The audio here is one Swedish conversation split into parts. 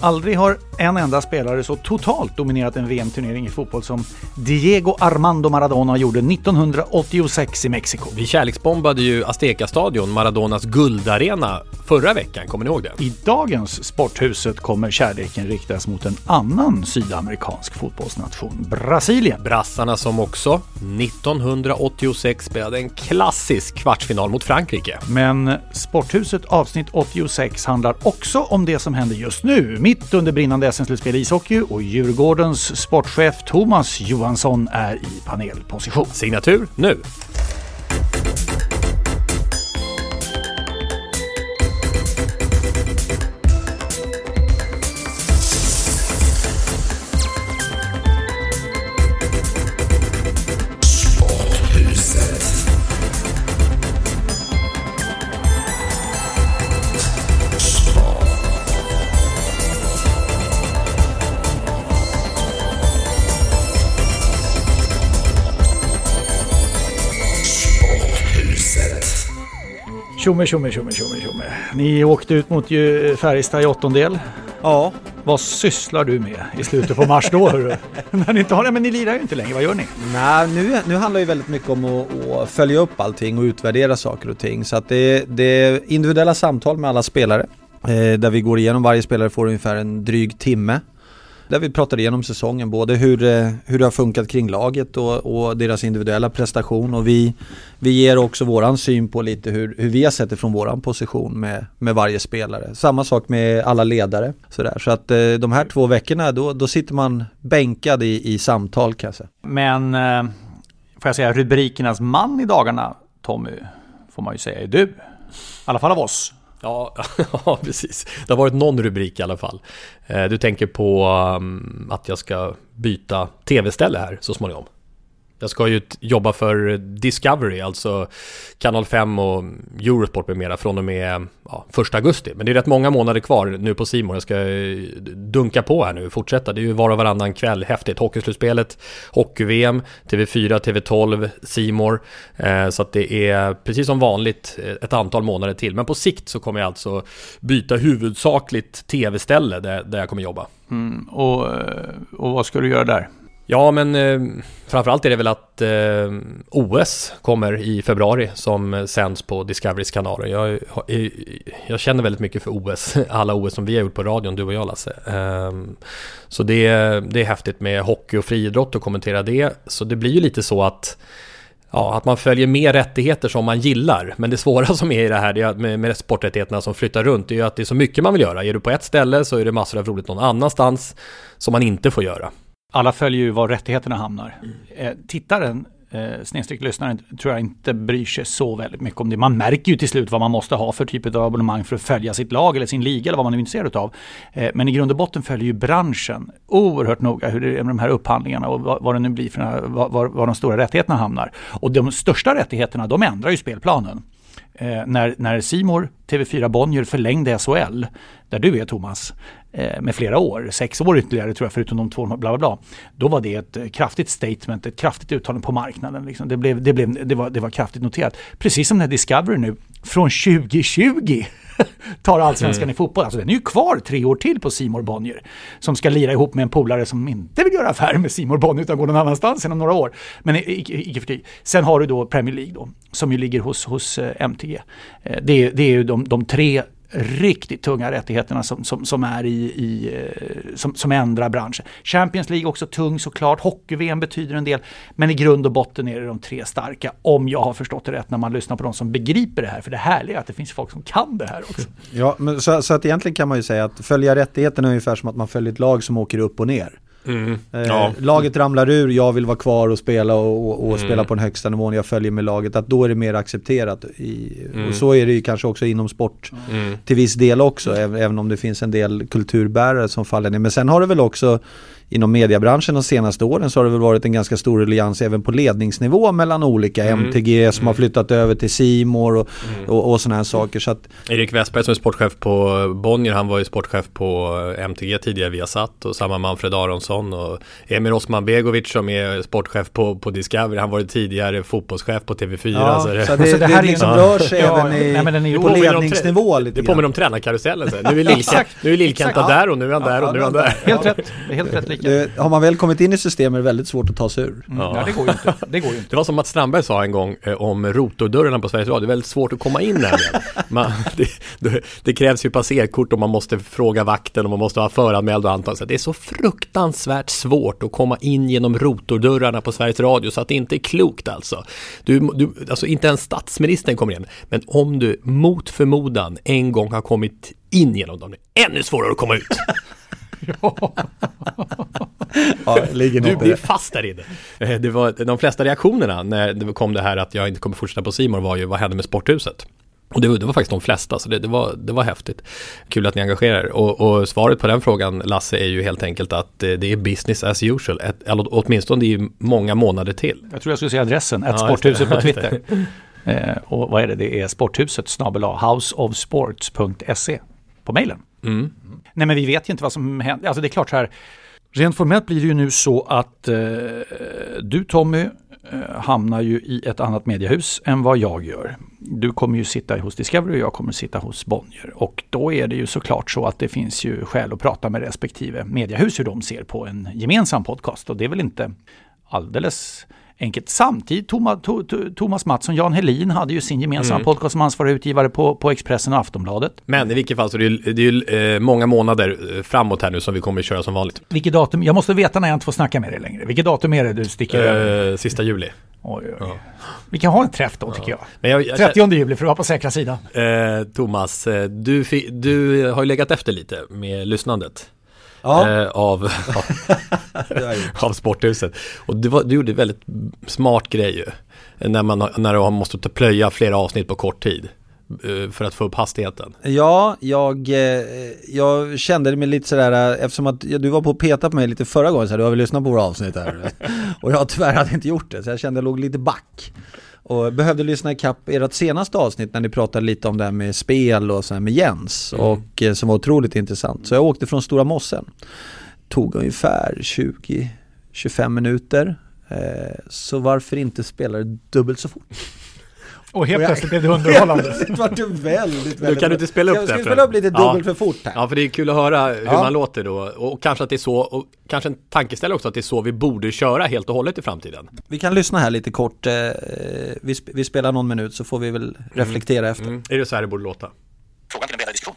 Aldrig har en enda spelare så totalt dominerat en VM-turnering i fotboll som Diego Armando Maradona gjorde 1986 i Mexiko. Vi kärleksbombade ju Azteca-stadion, Maradonas guldarena, förra veckan. Kommer ni ihåg det? I dagens Sporthuset kommer kärleken riktas mot en annan sydamerikansk fotbollsnation, Brasilien. Brassarna som också 1986 spelade en klassisk kvartsfinal mot Frankrike. Men Sporthuset avsnitt 86 handlar också om det som händer just nu, mitt under brinnande SM-slutspel i ishockey och Djurgårdens sportchef Thomas Johansson är i panelposition. Signatur nu! Tjomme, tjomme, tjomme, tjomme, tjomme. Ni åkte ut mot Färjestad i åttondel. Ja, Vad sysslar du med i slutet på mars då? När ni inte har det, men ni lirar ju inte längre. Vad gör ni? nej, nu, nu handlar det ju väldigt mycket om att, att följa upp allting och utvärdera saker och ting. Så att det, det är individuella samtal med alla spelare. Eh, där vi går igenom, varje spelare får ungefär en dryg timme. Där vi pratar igenom säsongen, både hur, eh, hur det har funkat kring laget och, och deras individuella prestation. Och vi, vi ger också våran syn på lite hur, hur vi har sett det från våran position med, med varje spelare. Samma sak med alla ledare. Sådär. Så att eh, de här två veckorna, då, då sitter man bänkad i, i samtal kan jag säga. Men, eh, får jag säga, rubrikernas man i dagarna, Tommy, får man ju säga är du. I alla fall av oss. Ja, ja, precis. Det har varit någon rubrik i alla fall. Eh, du tänker på ehm, att jag ska byta tv-ställe här så småningom. Jag ska ju jobba för Discovery, alltså Kanal 5 och Eurosport med mera från och med ja, 1 augusti. Men det är rätt många månader kvar nu på Simon. Jag ska eh, dunka på här nu, fortsätta. Det är ju var och varannan kväll häftigt. Hockeyslutspelet, Hockey-VM, TV4, TV12, Simor. Eh, så att det är precis som vanligt eh, ett antal månader till. Men på sikt så kommer jag alltså byta huvudsakligt tv-ställe där, där jag kommer jobba. Mm, och, eh, och vad ska du göra där? Ja, men eh, framförallt är det väl att eh, OS kommer i februari som eh, sänds på Discoverys kanaler. Jag, eh, jag känner väldigt mycket för OS, alla OS som vi har gjort på radion, du och jag Lasse. Eh, så det, är- det är häftigt med hockey och friidrott och kommentera det. Så det blir ju lite så att Ja, att man följer med rättigheter som man gillar. Men det svåra som är i det här det är med, med sporträttigheterna som flyttar runt, det är ju att det är så mycket man vill göra. Är du på ett ställe så är det massor av roligt någon annanstans som man inte får göra. Alla följer ju var rättigheterna hamnar. Eh, tittaren, eh, snedstreck lyssnaren, tror jag inte bryr sig så väldigt mycket om det. Man märker ju till slut vad man måste ha för typ av abonnemang för att följa sitt lag eller sin liga eller vad man är intresserad av. Eh, men i grund och botten följer ju branschen oerhört noga hur det är med de här upphandlingarna och vad, vad det nu blir för var, var, var de stora rättigheterna hamnar. Och de största rättigheterna, de ändrar ju spelplanen. Eh, när, när Simor TV4 Bonnier förlängde SHL, där du är Thomas, eh, med flera år, sex år ytterligare tror jag förutom de två, bla bla bla. Då var det ett kraftigt statement, ett kraftigt uttalande på marknaden. Liksom. Det, blev, det, blev, det, var, det var kraftigt noterat. Precis som när Discovery nu, från 2020, tar allsvenskan i fotboll. Alltså den är ju kvar tre år till på Simor Bonnier. Som ska lira ihop med en polare som inte vill göra affärer med Simor Bonnier utan går någon annanstans inom några år. Men icke förty. Sen har du då Premier League då, som ju ligger hos, hos eh, MTG. Eh, det, är, det är ju de, de tre riktigt tunga rättigheterna som, som, som är i, i eh, som, som ändrar branschen. Champions League också tung såklart, hockey-VM betyder en del, men i grund och botten är det de tre starka, om jag har förstått det rätt när man lyssnar på de som begriper det här, för det härliga är att det finns folk som kan det här också. Ja, men så, så att egentligen kan man ju säga att följa rättigheterna är ungefär som att man följer ett lag som åker upp och ner. Mm. Eh, Ja. Laget ramlar ur, jag vill vara kvar och spela och, och, och Mm. spela på den högsta nivån, jag följer med laget, att då är det mer accepterat. I, Mm. Och så är det ju kanske också inom sport till viss del också, även, även om det finns en del kulturbärare som faller ner. Men sen har det väl också inom mediebranschen de senaste åren så har det väl varit en ganska stor allians även på ledningsnivå mellan olika Mm. MTG som har flyttat över till Simor och, och, och sådana här saker. Så att Erik Westberg som är sportchef på Bonnier, han var ju sportchef på MTG tidigare via satt och samma Manfred Aronsson och Emir Osman Begovic som är sportchef på, på Discovery, han var ju tidigare fotbollschef på TV4. Ja, så det, så det, Så det det, här är liksom ju- rör sig Ja, även i, nej, men den är ju på ledningsnivå lite det påminner om tränarkarusellen. Så. Nu är Lill-Kenta där och nu är han där och nu är han där. Helt rätt, det helt rätt lika. Det, har man väl kommit in i systemet är det väldigt svårt att ta sig ur. Mm, ja, det går ju inte. Det går ju inte. Det var som Mats Strandberg sa en gång eh, om rotordörrarna på Sveriges Radio. Det är väldigt svårt att komma in nämligen. Man, det, det, det krävs ju passerkort och man måste fråga vakten och man måste ha föranmäld och antal. Så det är så fruktansvärt svårt att komma in genom rotordörrarna på Sveriges Radio så att det inte är klokt alltså. Du, du, alltså inte ens statsministern kommer in. Men om du mot förmodan en gång har kommit in genom dem, det är ännu svårare att komma ut. Ja, ligger Du blir fast där inne. Eh, Det var, de flesta reaktionerna när det kom det här att jag inte kommer fortsätta på Simor var ju vad hände med sporthuset? Och det, var- det var faktiskt de flesta, så det, det, var, det var häftigt. Kul att ni engagerar er. Och, och svaret på den frågan, Lasse, är ju helt enkelt att eh, det är business as usual. Ett, eller åtminstone i många månader till. Jag tror jag skulle säga adressen, ett Ja, sporthuset det. på Twitter. Eh, och vad är det? Det är sporthuset snabel houseofsports.se på mejlen. Mm. Nej men vi vet ju inte vad som händer. Alltså det är klart så här. Rent formellt blir det ju nu så att eh, du Tommy eh, hamnar ju i ett annat mediehus än vad jag gör. Du kommer ju sitta hos Discovery och jag kommer sitta hos Bonnier. Och då är det ju såklart så att det finns ju skäl att prata med respektive mediehus hur de ser på en gemensam podcast. Och det är väl inte alldeles enkelt. Samtidigt, Thomas, Thomas Mattsson, Jan Helin hade ju sin gemensamma podcast som ansvarig utgivare på, på Expressen och Aftonbladet. Men i vilket fall så är det är eh, många månader eh, framåt här nu som vi kommer att köra som vanligt. Vilket datum? Jag måste veta när jag inte får snacka med dig längre. Vilket datum är det du sticker över? Eh, sista juli. Oj, oj. Vi kan ha en träff då tycker jag. Men jag, jag, 30 juli för att vara på säkra sidan. Eh, Thomas, eh, du, du har ju legat efter lite med lyssnandet. Ja, Eh, av, det av sporthuset. Och du, var, du gjorde väldigt smart grej ju. När, man, när har- måste ta plöja flera avsnitt på kort tid. eh, För att få upp hastigheten. Ja, jag, eh, jag kände mig lite sådär, eh, eftersom att du var på att peta på mig lite förra gången, så här, du har väl lyssnat på våra avsnitt här? och jag tyvärr hade inte gjort det, så jag kände att jag låg lite back. Och behövde lyssna ikapp ert senaste avsnitt när ni pratade lite om det här med spel och så här med Jens, och eh, som var otroligt intressant. Så jag åkte från Stora Mossen, tog ungefär 20-25 minuter. Eh, så varför inte spela det dubbelt så fort? Och helt Och jag- plötsligt blev det underhållande. Det vart ju väldigt, väldigt kan du inte spela upp jag det Jag ska för- spela upp lite Ja. dubbelt för fort här. Ja, för det är kul att höra hur Ja. man låter då. Och kanske att det är så, och kanske en tankeställare också att det är så vi borde köra helt och hållet i framtiden. Vi kan lyssna här lite kort, eh, vi, sp- vi spelar någon minut så får vi väl reflektera efter. Mm. Är det så här det borde låta? frågan till en bredare diskussion.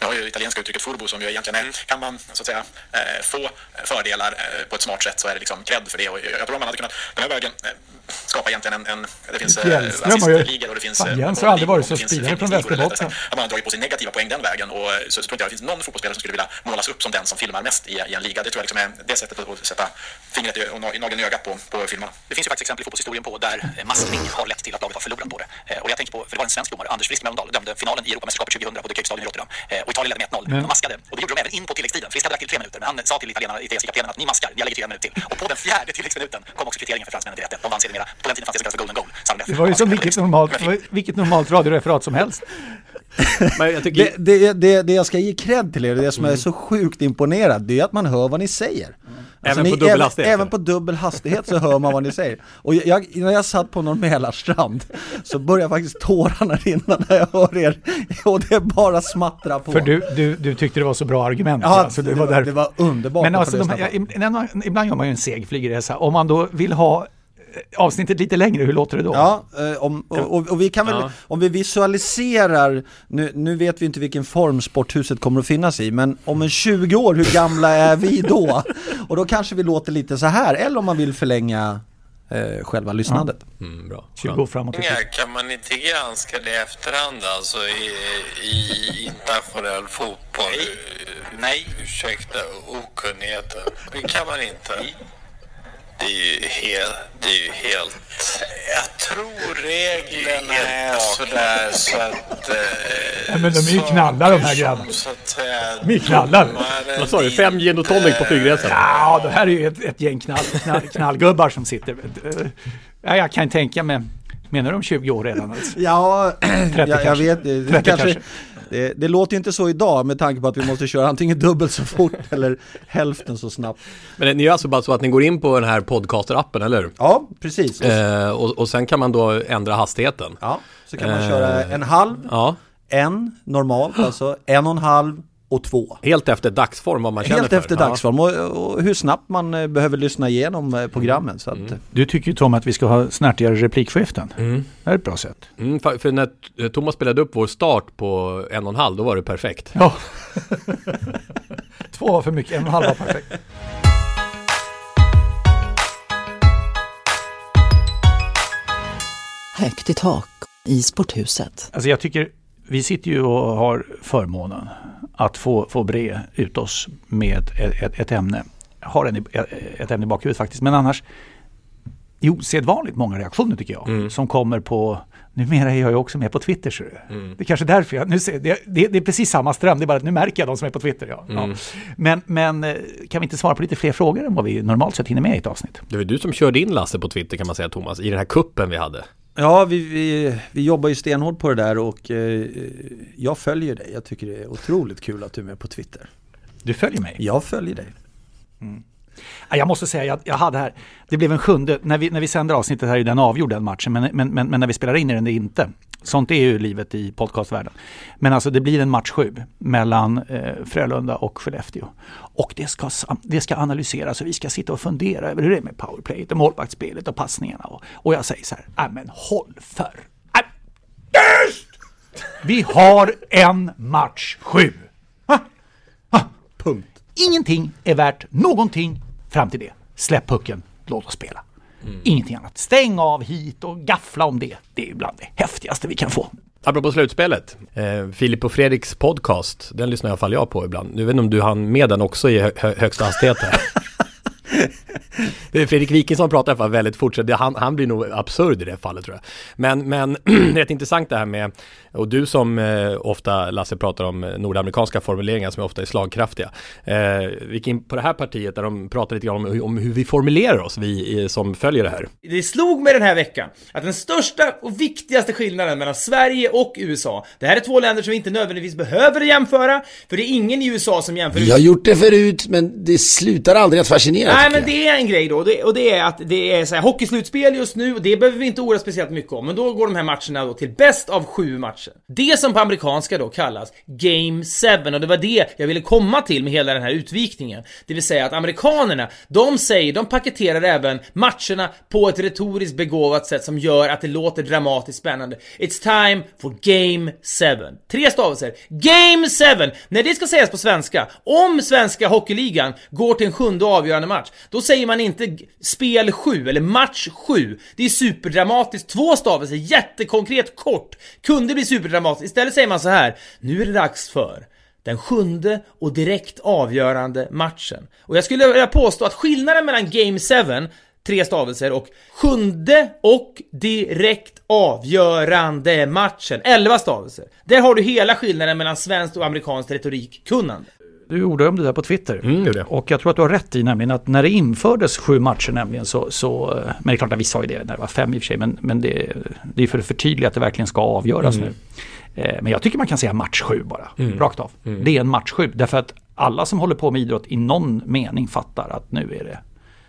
Vi har ju italienska uttrycket furbo som ju egentligen är, kan man så att säga eh, få fördelar eh, på ett smart sätt så är det liksom cred för det och jag tror man hade kunnat den här vägen skapa egentligen en, en det finns ju- assistligor och det finns Fan, eh, Jens har aldrig varit så spelare från Västerbotten. man har dragit på sig negativa poäng den vägen och eh, så, så tror inte jag det finns någon fotbollsspelare som skulle vilja målas upp som den som filmar mest i, i en liga. Det tror jag liksom är det sättet att, sätta fingret i, och na- nageln i ögat på, på filmerna. Det finns ju faktiskt exempel i fotbollshistorien på där eh, maskning har lett till att laget har förlorat på det. Eh, Och jag tänker på, för det var en svensk domare, Anders Frisk Mölndal, dömde finalen i Europamästerskapet 2000 på The Cape i Rotterdam. Eh, Och Italien ledde med 1-0. Men- De maskade. Och det gjorde de även in på tilläggstiden. Frisk hade lagt till tre minuter, men han sa till italienarna, italienska-kaptenen att ni maskar, jag lägger till en minut till. Och på den fjärde tilläggsminuten kom också kvitteringen för fransmännen till rätten. De vann sedermera. På den tiden fanns det kallas för golden goal. Så de- Det var ju som vilket normalt, vilket normalt radioreferat som helst. Men jag tycker... Det, det, det, det jag ska ge cred till er, det som är så sjukt imponerad, det är att man hör vad ni säger. Alltså Även på ni, dubbel även, hastighet, även på dubbel hastighet så hör man vad ni säger. Och jag, jag, när jag satt på någon Mälarstrand så började faktiskt tårarna rinna när jag hör er. Och det bara smattra på. För du, du, du tyckte det var så bra argument. Ja, alltså, det, var, det var underbart Men alltså, de, här, på. ibland, ibland gör man ju en segflygresa. Om man då vill ha avsnittet lite längre, hur låter det då? Ja, eh, om, och, och, vi kan väl, Ja. om vi visualiserar, nu, nu vet vi inte vilken form sporthuset kommer att finnas i, men om en 20 år, hur gamla är vi då? Och då kanske vi låter lite så här, eller om man vill förlänga eh, själva lyssnandet. Mm, bra. 20 år framåt. Kan man inte granska det i efterhand alltså i, i internationell fotboll? Nej. Ursäkta okunnigheten. Det kan man inte. Det är ju helt... Det är ju helt... Jag tror reglerna är sådär så att... Eh, Ja, men de är ju knallar, de här grabbarna. De är knallar. domaren Vad sa du? Fem gin och tonic på flygresan? Ja, det här är ju ett, ett gäng knall, knall, knallgubbar som sitter. Eh, Ja, jag kan tänka mig, menar du om 20 år redan? Alltså? Ja, jag, jag kanske. vet det. 30 kanske, kanske. Det, det låter ju inte så idag med tanke på att vi måste köra antingen dubbelt så fort eller hälften så snabbt. Men det är alltså bara så att ni går in på den här podcaster-appen, eller hur? Ja, precis. Eh, och, och sen kan man då ändra hastigheten. Ja, så kan man Eh. köra en halv, Ja, en normalt, alltså en och en halv och två. helt efter dagsform vad man känner Helt för. efter Ja. dagsform och, och hur snabbt man eh, behöver lyssna igenom eh, programmen. Så att, Du tycker ju Tom att vi ska ha snärtigare replikskiften. Det är ett bra sätt. Mm, för, för när eh, Thomas spelade upp vår start på en och en halv, då var det perfekt. Ja. Två var för mycket, en och en halv var perfekt. Högt i tak i sporthuset. Alltså jag tycker, vi sitter ju och har förmånen att få, få bre ut oss med ett, ett, ett ämne. Jag har en, ett ämne i bakhuvudet faktiskt, men annars osedvanligt många reaktioner tycker jag. Som kommer på, numera är jag ju också med på Twitter ser du. Det är kanske därför jag, nu ser, det, det, det är precis samma ström, det är bara att nu märker jag de som är på Twitter. Ja. Ja. Men, men eh, kan vi inte svara på lite fler frågor än vad vi normalt sett hinner med i ett avsnitt? Det var du som körde in Lasse på Twitter kan man säga Thomas, i den här kuppen vi hade. Ja, vi, vi, vi jobbar ju stenhårt på det där och eh, jag följer dig. Jag tycker det är otroligt kul att du är med på Twitter. Du följer mig? Jag följer dig. Ja, Jag måste säga, jag, jag hade här, det blev en sjunde, när vi, när vi sänder avsnittet här är den avgjord den matchen, men, men, men, men när vi spelar in är den det inte. Sånt är ju livet i podcastvärlden. Men alltså det blir en match sju mellan eh, Frölunda och Skellefteå. Och det ska, det ska analyseras och vi ska sitta och fundera över hur det är med powerplayet och målvaktsspelet och passningarna. Och, och jag säger så här, nej men håll för... Nej, tyst! Vi har en match sju. Ha? Ha? Punkt. Ingenting är värt någonting fram till det. Släpp pucken, låt oss spela. Ingenting annat. Stäng av hit och gaffla om det. Det är bland det häftigaste vi kan få. Apropå slutspelet, eh, Filip och Fredriks podcast, den lyssnar i alla fall jag på ibland. Nu vet inte om du hann med den också i hö högsta hastighet här. Det är Fredrik Wikingsson pratar i alla fall väldigt fort, han, han blir nog absurd i det fallet tror jag. Men, men rätt intressant det här med, och du som eh, ofta Lasse pratar om eh, nordamerikanska formuleringar som ofta är slagkraftiga. Eh, vi gick in på det här partiet där de pratar lite grann om, hur- om hur vi formulerar oss, vi eh, som följer det här. Det slog mig den här veckan att den största och viktigaste skillnaden mellan Sverige och USA, det här är två länder som vi inte nödvändigtvis behöver jämföra, för det är ingen i USA som jämför Vi har gjort det förut, men det slutar aldrig att fascinera Nej tycker men det är en grej då, och det, och det är att det är så här, hockeyslutspel just nu, och det behöver vi inte oroa speciellt mycket om, men då går de här matcherna då till bäst av sju matcher. Det som på amerikanska då kallas Game 7, och det var det jag ville komma till med hela den här utvikningen. Det vill säga att amerikanerna, de säger, de paketerar även matcherna på ett retoriskt begåvat sätt som gör att det låter dramatiskt spännande. It's time for Game 7. Tre stavelser. Game 7! När det ska sägas på svenska, om svenska hockeyligan går till en sjunde avgörande match, då säger man inte spel 7 eller match 7. Det är superdramatiskt, två stavelser, jättekonkret, kort. Kunde bli superdramatiskt. Istället säger man så här. nu är det dags för den sjunde och direkt avgörande matchen. Och jag skulle vilja påstå att skillnaden mellan Game 7 tre stavelser och sjunde och direkt avgörande matchen, 11 stavelser. Där har du hela skillnaden mellan svenskt och amerikanskt retorikkunnande. Du gjorde om det där på Twitter. Mm. Och jag tror att du har rätt i nämligen att när det infördes sju matcher nämligen så, så eh, men det är klart att vi sa ju det när det var fem i och för sig, men, men det, det är för att förtydliga att det verkligen ska avgöras Mm. nu. Eh, Men jag tycker man kan säga match sju bara, rakt av. Det är en match sju, därför att alla som håller på med idrott i någon mening fattar att nu är det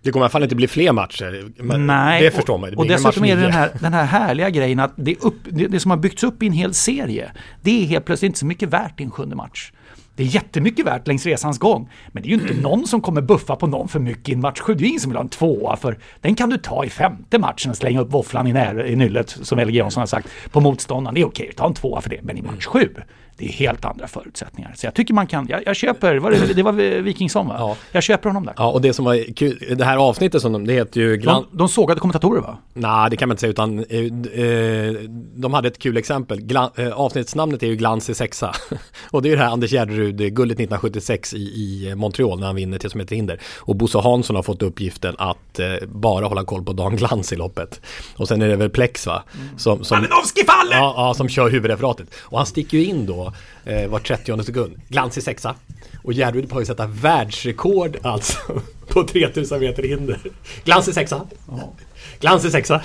Det kommer i alla fall inte bli fler matcher. Men Nej, det förstår man. Det och, dessutom är det den här, den här härliga grejen att det, upp, det, det som har byggts upp i en hel serie, det är helt plötsligt inte så mycket värt i en sjunde match. Det är jättemycket värt längs resans gång. Men det är ju inte någon som kommer buffa på någon för mycket i en match 7. Det är ingen som vill ha en tvåa för den kan du ta i femte matchen och slänga upp våfflan i, när, i nyllet som LG Jansson har sagt på motståndaren. Det är okej, ta en tvåa för det. Men i match 7 det är helt andra förutsättningar. Så jag tycker man kan, jag, jag köper, var det, det var Wikingsson va? Ja. Jag köper honom där. Ja, och det som var kul, det här avsnittet som de, det heter ju... Glan... De, de sågade kommentatorer va? Nej, det kan man inte säga utan eh, eh, de hade ett kul exempel. Glan, eh, avsnittsnamnet är ju Glans i sexa. och det är ju det här Anders Gärderud, guldet 1976 i, i Montreal när han vinner till som heter hinder. Och Bosse Hansson har fått uppgiften att eh, bara hålla koll på Dan Glans i loppet. Och sen är det väl Plex va? Som, som, Malinowski faller! Ja, ja, som kör huvudreferatet. Och han sticker ju in då eh, var 30 sekund. Glans i sexa. Och Järryd har ju sätta världsrekord alltså på 3000 meter hinder. Glans i sexa. Glans i sexa.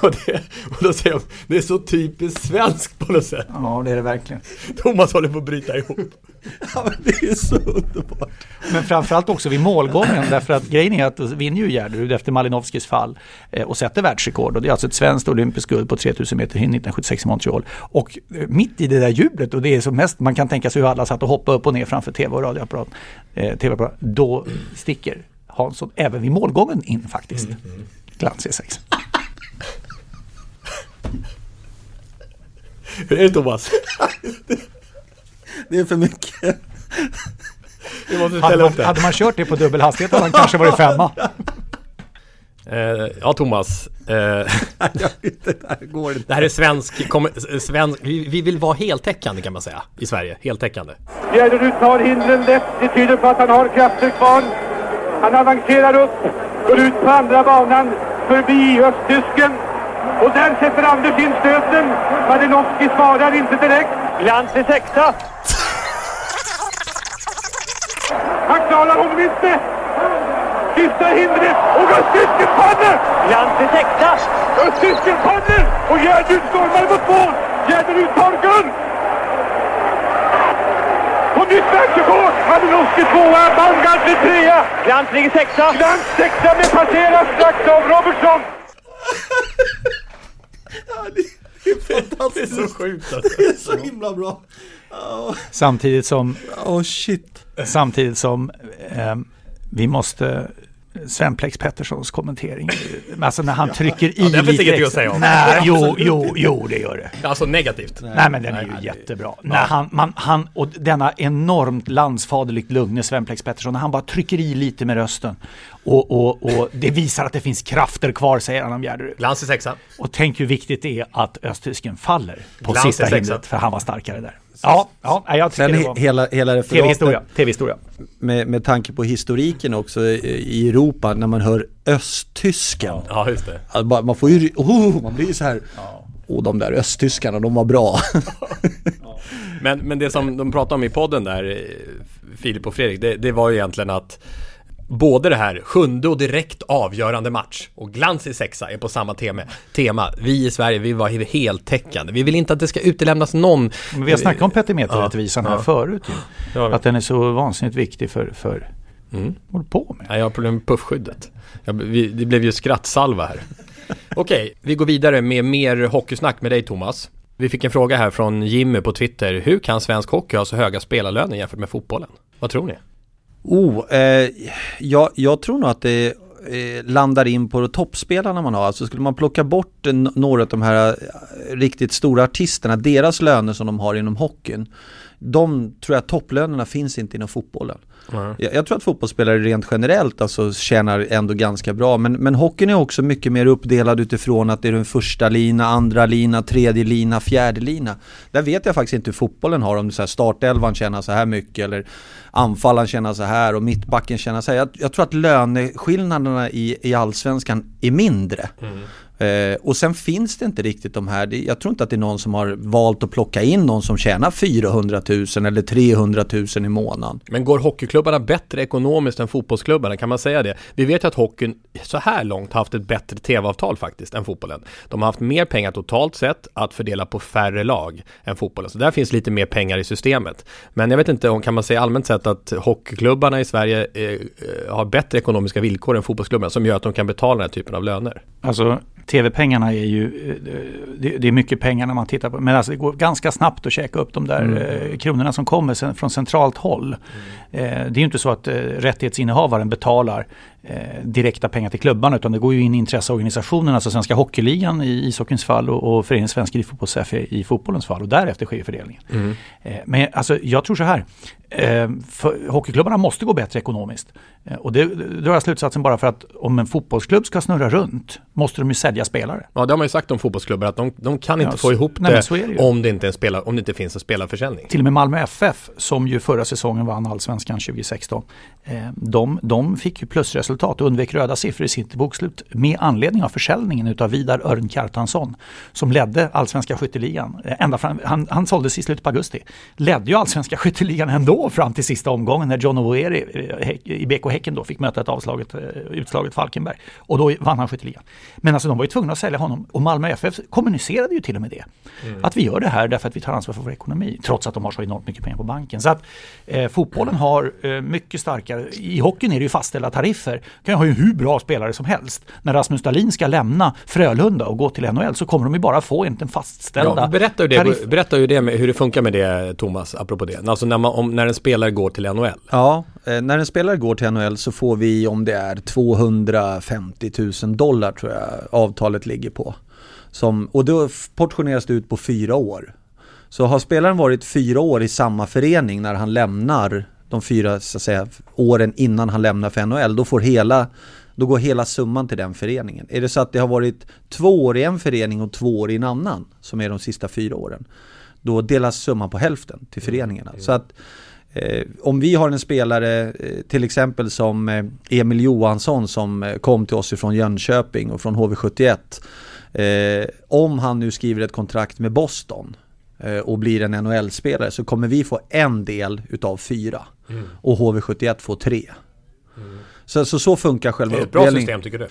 Och, det, och då säger jag, det är så typiskt svenskt på något sätt. Ja, det är det verkligen. Thomas håller på att bryta ihop. Ja men det är så underbart. Men framförallt också vid målgången därför att grejen är att då vinner ju Gärderud efter Malinovskis fall eh, och sätter världsrekord och det är alltså ett svenskt olympiskt guld på 3000 meter hinder 1976 i Montreal. Och eh, mitt i det där jublet och det är som mest man kan tänka sig hur alla satt och hoppade upp och ner framför tv och radioapparat, eh, TV-apparat, då sticker Hansson även vid målgången in faktiskt. Glans E6. Hur är det Thomas? Det är för mycket. Vi måste Hade ställa man, upp det. hade man kört det på dubbel hastighet hade han kanske varit femma. Eh, ja Thomas. Eh, det här går inte. det här är svensk, kom, svensk vi, vi vill vara heltäckande kan man säga i Sverige. Heltäckande. Gärderud tar hindren lätt. Det tyder på att han har krafter kvar. Han avancerar upp, går ut på andra banan, förbi östtysken. Och där sätter Anders in stöten. Malinowski svarar inte direkt. Glans i sexa. Han klarar honom inte. Sista hindret och östtysken faller! Glans i sexa. Östtysken faller och Gärderud stormar mot mål. Gärderud tar guld. På nytt världsrekord! Malinowski tvåa, Baumgartner trea. Glans ligger sexa. Glans sexa men passeras strax av Robertson. Det är fantastiskt. Det är så sjukt alltså. Det är så himla bra. Samtidigt som Oh shit. Samtidigt som eh, vi måste Sven Plex Petterssons kommentering. Alltså när han trycker i Ja, det finns ingenting att säga om. Nej, jo, jo, jo, det gör det. Alltså negativt. Nej, men den är ju jättebra. När han, man, han, och denna enormt landsfaderligt lugne Sven Plex Pettersson, när han bara trycker i lite med rösten. Och, och, och det visar att det finns krafter kvar, säger han om Gärderud. Glans i sexa. Och tänk hur viktigt det är att östtysken faller på Glans sista hindret, för han var starkare där. Ja, ja jag tycker Sen det var... hela, hela referatet TV-historia. TV-historia. med, med tanke på historiken också i, Europa när man hör östtysken. Ja, just det. Alltså, man får ju, oh, man blir ju så här. Och de där östtyskarna, de var bra. Men, men det som de pratade om i podden där, eh, Filip och Fredrik, det, det var ju egentligen att Både det här sjunde och direkt avgörande match och glans i sexa är på samma tema. tema. Vi i Sverige, vi var heltäckande. Vi vill inte att det ska utelämnas någon. Men vi har snackat om petimeterrättvisan Ja, här ja. förut ju. Att den är så vansinnigt viktig för, för Mm. håller på med? Jag har problem med puffskyddet. Jag, vi, det blev ju skrattsalva här. Okej, vi går vidare med mer hockeysnack med dig Thomas. Vi fick en fråga här från Jimmy på Twitter. Hur kan svensk hockey ha så höga spelarlöner jämfört med fotbollen? Vad tror ni? Oh, eh, jag, jag tror nog att det eh, landar in på toppspelarna man har. Alltså skulle man plocka bort eh, några av de här eh, riktigt stora artisterna, deras löner som de har inom hockeyn. De tror jag topplönerna finns inte inom fotbollen. Jag, jag tror att fotbollsspelare rent generellt alltså tjänar ändå ganska bra men, men hockeyn är också mycket mer uppdelad utifrån att det är den första lina, andra lina, tredje lina, fjärde lina. Där vet jag faktiskt inte hur fotbollen har om det så här startelvan tjänar så här mycket eller anfallaren tjänar så här och mittbacken tjänar så här. Jag, jag tror att löneskillnaderna i, i allsvenskan är mindre. Eh, och sen finns det inte riktigt de här, jag tror inte att det är någon som har valt att plocka in någon som tjänar 400 000 eller 300 000 i månaden. Men går hockeyklubbarna bättre ekonomiskt än fotbollsklubbarna? Kan man säga det? Vi vet ju att hockeyn så här långt har haft ett bättre tv-avtal faktiskt än fotbollen. De har haft mer pengar totalt sett att fördela på färre lag än fotbollen. Så där finns lite mer pengar i systemet. Men jag vet inte om kan man säga allmänt sett att hockeyklubbarna i Sverige eh, eh, har bättre ekonomiska villkor än fotbollsklubbarna som gör att de kan betala den här typen av löner. Alltså TV-pengarna är ju, eh, det, det är mycket pengar när man tittar på, men alltså det går ganska snabbt att käka upp de där Mm. eh, kronorna som kommer sen, från centralt håll. Eh, det är ju inte så att eh, rättighetsinnehavaren betalar eh, direkta pengar till klubbarna utan det går ju in i intresseorganisationerna, alltså Svenska Hockeyligan i ishockeyns fall och, och Föreningen Svensk Elitfotbolls i fotbollens fall och därefter sker fördelningen. Mm. Eh, Men alltså, jag tror så här. Eh, hockeyklubbarna måste gå bättre ekonomiskt. Eh, Och det drar jag slutsatsen bara för att om en fotbollsklubb ska snurra runt måste de ju sälja spelare. Ja, det har man ju sagt om fotbollsklubbar att de, de kan inte Ja, få ihop nej, det, det om, det inte en spelar, om det inte finns en spelarförsäljning. Till och med Malmö FF som ju förra säsongen vann allsvenskan 2016. Eh, de, de fick ju plusresultat och undvek röda siffror i sitt bokslut med anledning av försäljningen utav Vidar Örn Kjartansson som ledde allsvenska skytteligan. Eh, ända fram, han, han såldes i slutet på augusti. Ledde ju allsvenska skytteligan ändå fram till sista omgången när John Oeri eh, i BK Häcken då fick möta ett avslaget, eh, utslaget Falkenberg. Och då vann han skytteligan. Men alltså de var ju tvungna att sälja honom och Malmö FF kommunicerade ju till och med det. Att vi gör det här därför att vi tar ansvar för vår ekonomi. Trots att de har så enormt mycket pengar på banken. Så att eh, fotbollen har eh, mycket starkare, i hockeyn är det ju fastställda tariffer. Kan ju ha ju hur bra spelare som helst. När Rasmus Dahlin ska lämna Frölunda och gå till NHL så kommer de ju bara få egentligen fastställda Ja, berätta, ju det, tariffer. berätta ju det med, hur det funkar med det Thomas, apropå det. Alltså när, man, om, när en spelare går till NHL. Ja, eh, när en spelare går till NHL så får vi om det är 250 000 dollar tror jag avtalet ligger på. Som, och då portioneras det ut på fyra år. Så har spelaren varit fyra år i samma förening när han lämnar de fyra så att säga, åren innan han lämnar för NHL, då får hela då går hela summan till den föreningen. Är det så att det har varit två år i en förening och två år i en annan, som är de sista fyra åren, då delas summan på hälften till föreningarna. Så att Eh, om vi har en spelare, eh, till exempel som eh, Emil Johansson som eh, kom till oss ifrån Jönköping och från HV71. Eh, om han nu skriver ett kontrakt med Boston och blir en NHL-spelare så kommer vi få en del utav fyra. Mm. Och HV71 får tre. Så, så, så funkar själva Det är ett bra uppdelningen. system tycker du?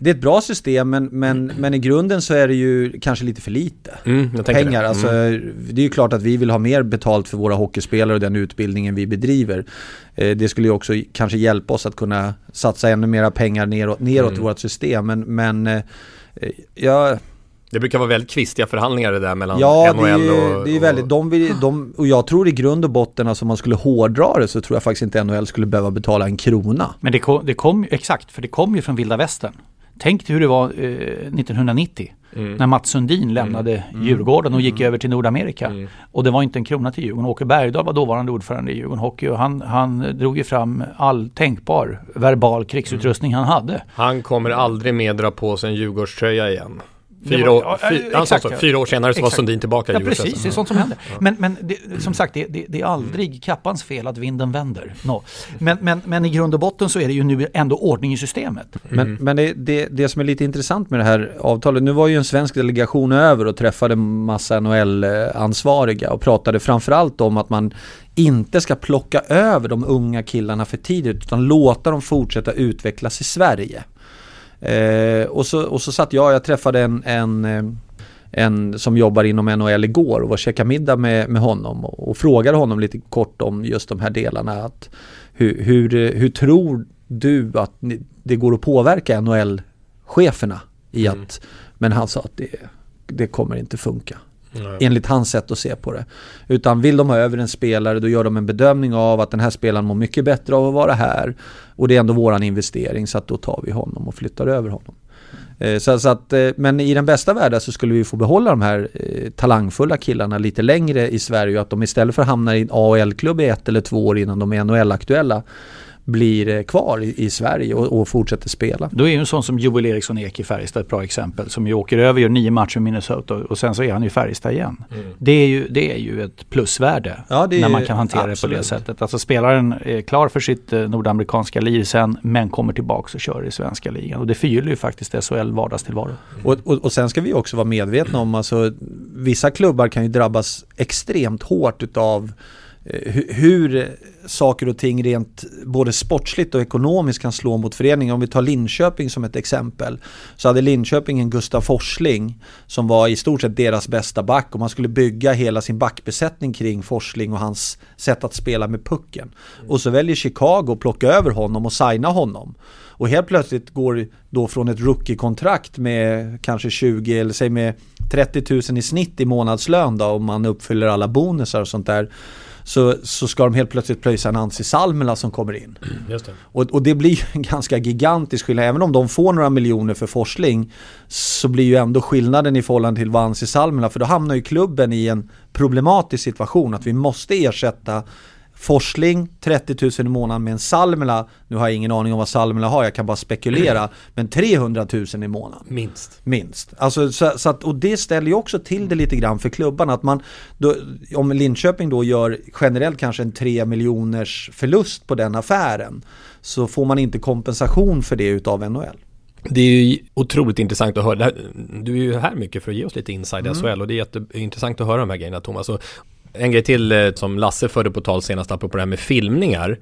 Det är ett bra system men, men, men i grunden så är det ju kanske lite för lite Mm, pengar. det. Alltså, det är ju klart att vi vill ha mer betalt för våra hockeyspelare och den utbildningen vi bedriver. Eh, det skulle ju också kanske hjälpa oss att kunna satsa ännu mera pengar neråt, neråt Mm. i vårt system. Men, men eh, jag, Det brukar vara väldigt kvistiga förhandlingar det där mellan ja, NHL och... det är väldigt, de vill, de, och jag tror i grund och botten, alltså om man skulle hårdra det så tror jag faktiskt inte NHL skulle behöva betala en krona. Men det kom, det kom ju- exakt, för det kom ju från vilda västern. Tänk hur det var eh, 1990 Mm. när Mats Sundin lämnade Djurgården och gick över till Nordamerika. Mm. Och det var inte en krona till Djurgården. Åke Bergdahl var dåvarande ordförande i Djurgården Hockey och han, han drog ju fram all tänkbar verbal krigsutrustning han hade. Han kommer aldrig mer dra på sig en Djurgårdströja igen. Fyra, var- år, ja, fy, exakt, så, fyra år senare så var Exakt. Sundin tillbaka i Ja precis, det är sånt som händer. Men, men det, som sagt, det, det, det är aldrig kappans fel att vinden vänder. No. Men, men, men i grund och botten så är det ju nu ändå ordning i systemet. Men, men det, det, det som är lite intressant med det här avtalet, nu var ju en svensk delegation över och träffade massa NHL-ansvariga och pratade framförallt om att man inte ska plocka över de unga killarna för tidigt utan låta dem fortsätta utvecklas i Sverige. Eh, och, så, och så satt jag, jag träffade en, en, eh, en som jobbar inom NHL igår och var käkade middag med, med honom och, och frågade honom lite kort om just de här delarna. Att hur, hur, hur tror du att det går att påverka NHL-cheferna i att, men han sa att det, det kommer inte funka. Nej. Enligt hans sätt att se på det. Utan vill de ha över en spelare då gör de en bedömning av att den här spelaren mår mycket bättre av att vara här. Och det är ändå våran investering så att då tar vi honom och flyttar över honom. Eh, så, så att, eh, men i den bästa världen så skulle vi få behålla de här eh, talangfulla killarna lite längre i Sverige och att de istället för att hamna i en AL-klubb i ett eller två år innan de är NHL-aktuella blir eh, kvar i, i Sverige och, och fortsätter spela. Då är ju en sån som Joel Eriksson Ek i Färjestad ett bra exempel. Som ju åker över, gör nio matcher med Minnesota och sen så är han i Färjestad igen. Det, är ju, det är ju ett plusvärde Ja, det är när man kan hantera det på absolut. det sättet. Alltså spelaren är klar för sitt eh, nordamerikanska liv sen men kommer tillbaka och kör i svenska ligan. Och det förgyller ju faktiskt SHL vardagstillvaro. Och, och, och sen ska vi också vara medvetna om, alltså vissa klubbar kan ju drabbas extremt hårt utav hur saker och ting rent både sportsligt och ekonomiskt kan slå mot föreningen. Om vi tar Linköping som ett exempel så hade Linköping en Gustav Forsling som var i stort sett deras bästa back och man skulle bygga hela sin backbesättning kring Forsling och hans sätt att spela med pucken. Och så väljer Chicago att plocka över honom och signa honom. Och helt plötsligt går då från ett rookie-kontrakt med kanske 20 eller säg med 30 000 i snitt i månadslön då om man uppfyller alla bonusar och sånt där. Så, så ska de helt plötsligt pröjsa en Ansi Salmela som kommer in. Just det. Och, och det blir ju en ganska gigantisk skillnad. Även om de får några miljoner för Forsling så blir ju ändå skillnaden i förhållande till Vansi Salmela. För då hamnar ju klubben i en problematisk situation att vi måste ersätta Forsling 30 000 i månaden med en Salmela, nu har jag ingen aning om vad Salmela har, jag kan bara spekulera, men 300 000 i månaden. Minst. Minst. Alltså, så, så att, och det ställer ju också till det lite grann för klubbarna. Att man, då, om Linköping då gör generellt kanske en 3 miljoners förlust på den affären så får man inte kompensation för det utav NHL. Det är ju otroligt intressant att höra. Du är ju här mycket för att ge oss lite inside Mm. SHL och det är jätteintressant att höra de här grejerna Thomas. Och en grej till eh, som Lasse förde på tal senast apropå det här med filmningar.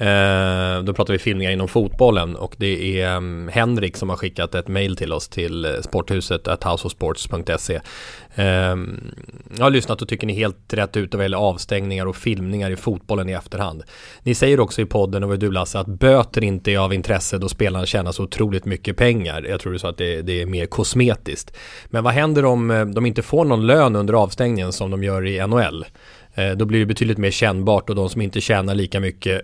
Eh, då pratar vi filmningar inom fotbollen och det är um, Henrik som har skickat ett mail till oss till eh, sporthuset at houseofsports.se. Eh, jag har lyssnat och tycker ni är helt rätt ute vad gäller avstängningar och filmningar i fotbollen i efterhand. Ni säger också i podden, och du Lasse, att böter inte är av intresse då spelarna tjänar så otroligt mycket pengar. Jag tror du sa att det, det är mer kosmetiskt. Men vad händer om eh, de inte får någon lön under avstängningen som de gör i NHL? Eh, Då blir det betydligt mer kännbart och de som inte tjänar lika mycket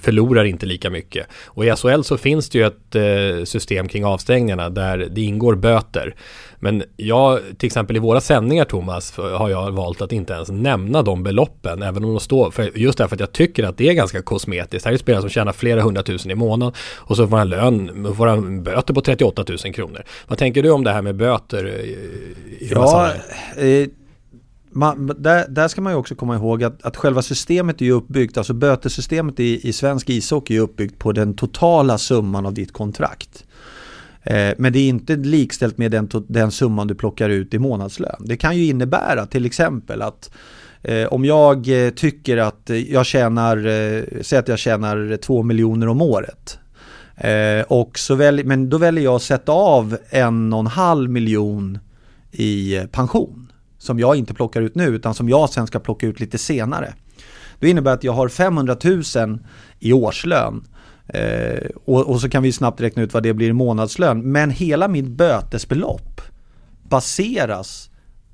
förlorar inte lika mycket. Och i SHL så finns det ju ett eh, system kring avstängningarna där det ingår böter. Men jag, till exempel i våra sändningar Thomas, har jag valt att inte ens nämna de beloppen, även om de står, för just därför att jag tycker att det är ganska kosmetiskt. Här är spelare som tjänar flera hundratusen i månaden och så får han lön, får han böter på 38 000 kronor. Vad tänker du om det här med böter eh, i Ja, eh, man, där, där ska man ju också komma ihåg att, att själva systemet är ju uppbyggt, alltså bötesystemet i, i svensk ishockey är uppbyggt på den totala summan av ditt kontrakt. Eh, men det är inte likställt med den, den summan du plockar ut i månadslön. Det kan ju innebära till exempel att eh, om jag eh, tycker att jag tjänar, eh, säg att jag tjänar 2 miljoner om året. Eh, och så väl, men då väljer jag att sätta av en och en halv miljon i eh, pension. Som jag inte plockar ut nu utan som jag sen ska plocka ut lite senare. Det innebär att jag har 500 000 i årslön. Eh, och, och så kan vi snabbt räkna ut vad det blir i månadslön. Men hela mitt bötesbelopp baseras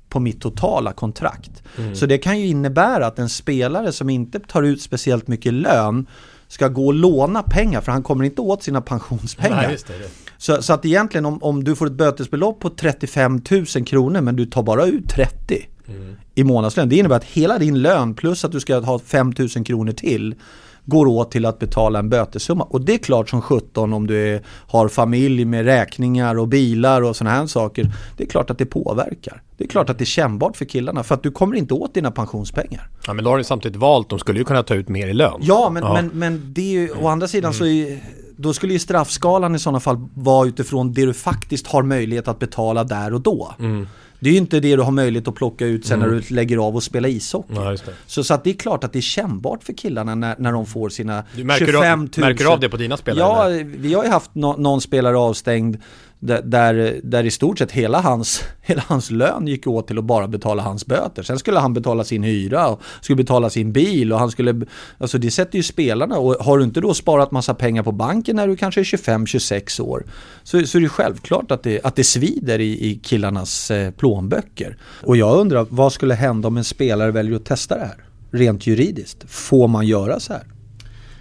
på mitt totala kontrakt. Mm. Så det kan ju innebära att en spelare som inte tar ut speciellt mycket lön ska gå och låna pengar för han kommer inte åt sina pensionspengar. Nej. Så, så att egentligen om, om du får ett bötesbelopp på 35 000 kronor men du tar bara ut 30 i månadslön. Det innebär att hela din lön plus att du ska ha 5 000 kronor till går åt till att betala en bötessumma. Och det är klart som 17 om du är, har familj med räkningar och bilar och sådana här saker. Det är klart att det påverkar. Det är klart att det är kännbart för killarna för att du kommer inte åt dina pensionspengar. Ja men då har du samtidigt valt, de skulle ju kunna ta ut mer i lön. Ja, men, Men, men det är ju, å andra sidan så är, då skulle ju straffskalan i sådana fall vara utifrån det du faktiskt har möjlighet att betala där och då. Mm. Det är ju inte det du har möjlighet att plocka ut sen Mm. när du lägger av och spela ishockey. Ja. Så, så att det är klart att det är kännbart för killarna när, när de får sina Du märker 25 du- 000. märker du av det på dina spelare, Ja, vi har ju haft nå- någon spelare avstängd där, där, i stort sett hela hans, hela hans lön gick åt till att bara betala hans böter. Sen skulle han betala sin hyra och skulle betala sin bil och han skulle, alltså det sätter ju spelarna och har du inte då sparat massa pengar på banken när du kanske är 25-26 år så, så är det självklart att det, att det svider i, i killarnas eh, plånböcker. Och jag undrar, vad skulle hända om en spelare väljer att testa det här? Rent juridiskt, får man göra så här?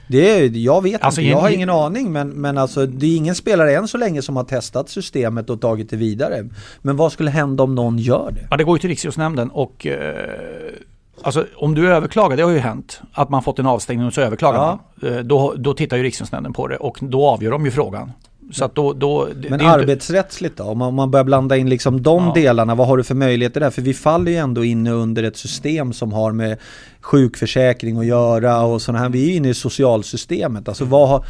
Det är, jag vet Alltså, inte, jag har en- ingen aning men, men alltså det är ingen spelare än så länge som har testat systemet och tagit det vidare. Men vad skulle hända om någon gör det? Ja, det går ju till Riksidrottsnämnden och eh, Alltså om du överklagar, det har ju hänt, att man fått en avstängning och så överklagar man. Eh, Då, då tittar ju Riksidrottsnämnden på det och då avgör de ju frågan. Så att då, då det, Men ju inte- arbetsrättsligt då? Om man, om man börjar blanda in liksom de Ja. delarna, vad har du för möjligheter där? För vi faller ju ändå inne under ett system som har med sjukförsäkring att göra och sådana här. Vi är ju inne i socialsystemet. Alltså vad har...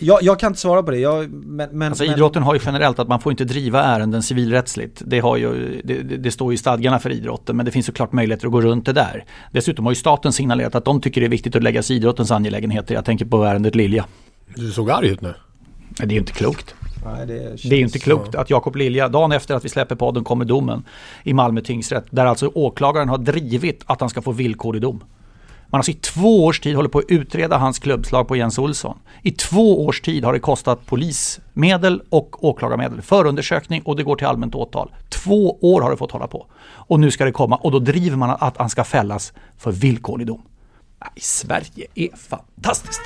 Jag, jag kan inte svara på det. Jag, men, men, Alltså men, idrotten har ju generellt att man får inte driva ärenden civilrättsligt. Det, har ju, det, det, det står ju i stadgarna för idrotten men det finns såklart möjligheter att gå runt det där. Dessutom har ju staten signalerat att de tycker det är viktigt att lägga sig i idrottens angelägenheter. Jag tänker på ärendet Lilja. Du såg arg ut nu. Det är ju inte klokt. Nej, det, Det är ju inte klokt att Jakob Lilja, dagen efter att vi släpper podden kommer domen i Malmö tingsrätt. Där alltså åklagaren har drivit att han ska få villkorlig dom. Man har alltså i två års tid håller på att utreda hans klubbslag på Jens Olsson. I två års tid har det kostat polismedel och åklagarmedel. Förundersökning och det går till allmänt åtal. Två år har det fått hålla på. Och nu ska det komma och då driver man att han ska fällas för villkorlig dom. Sverige är fantastiskt.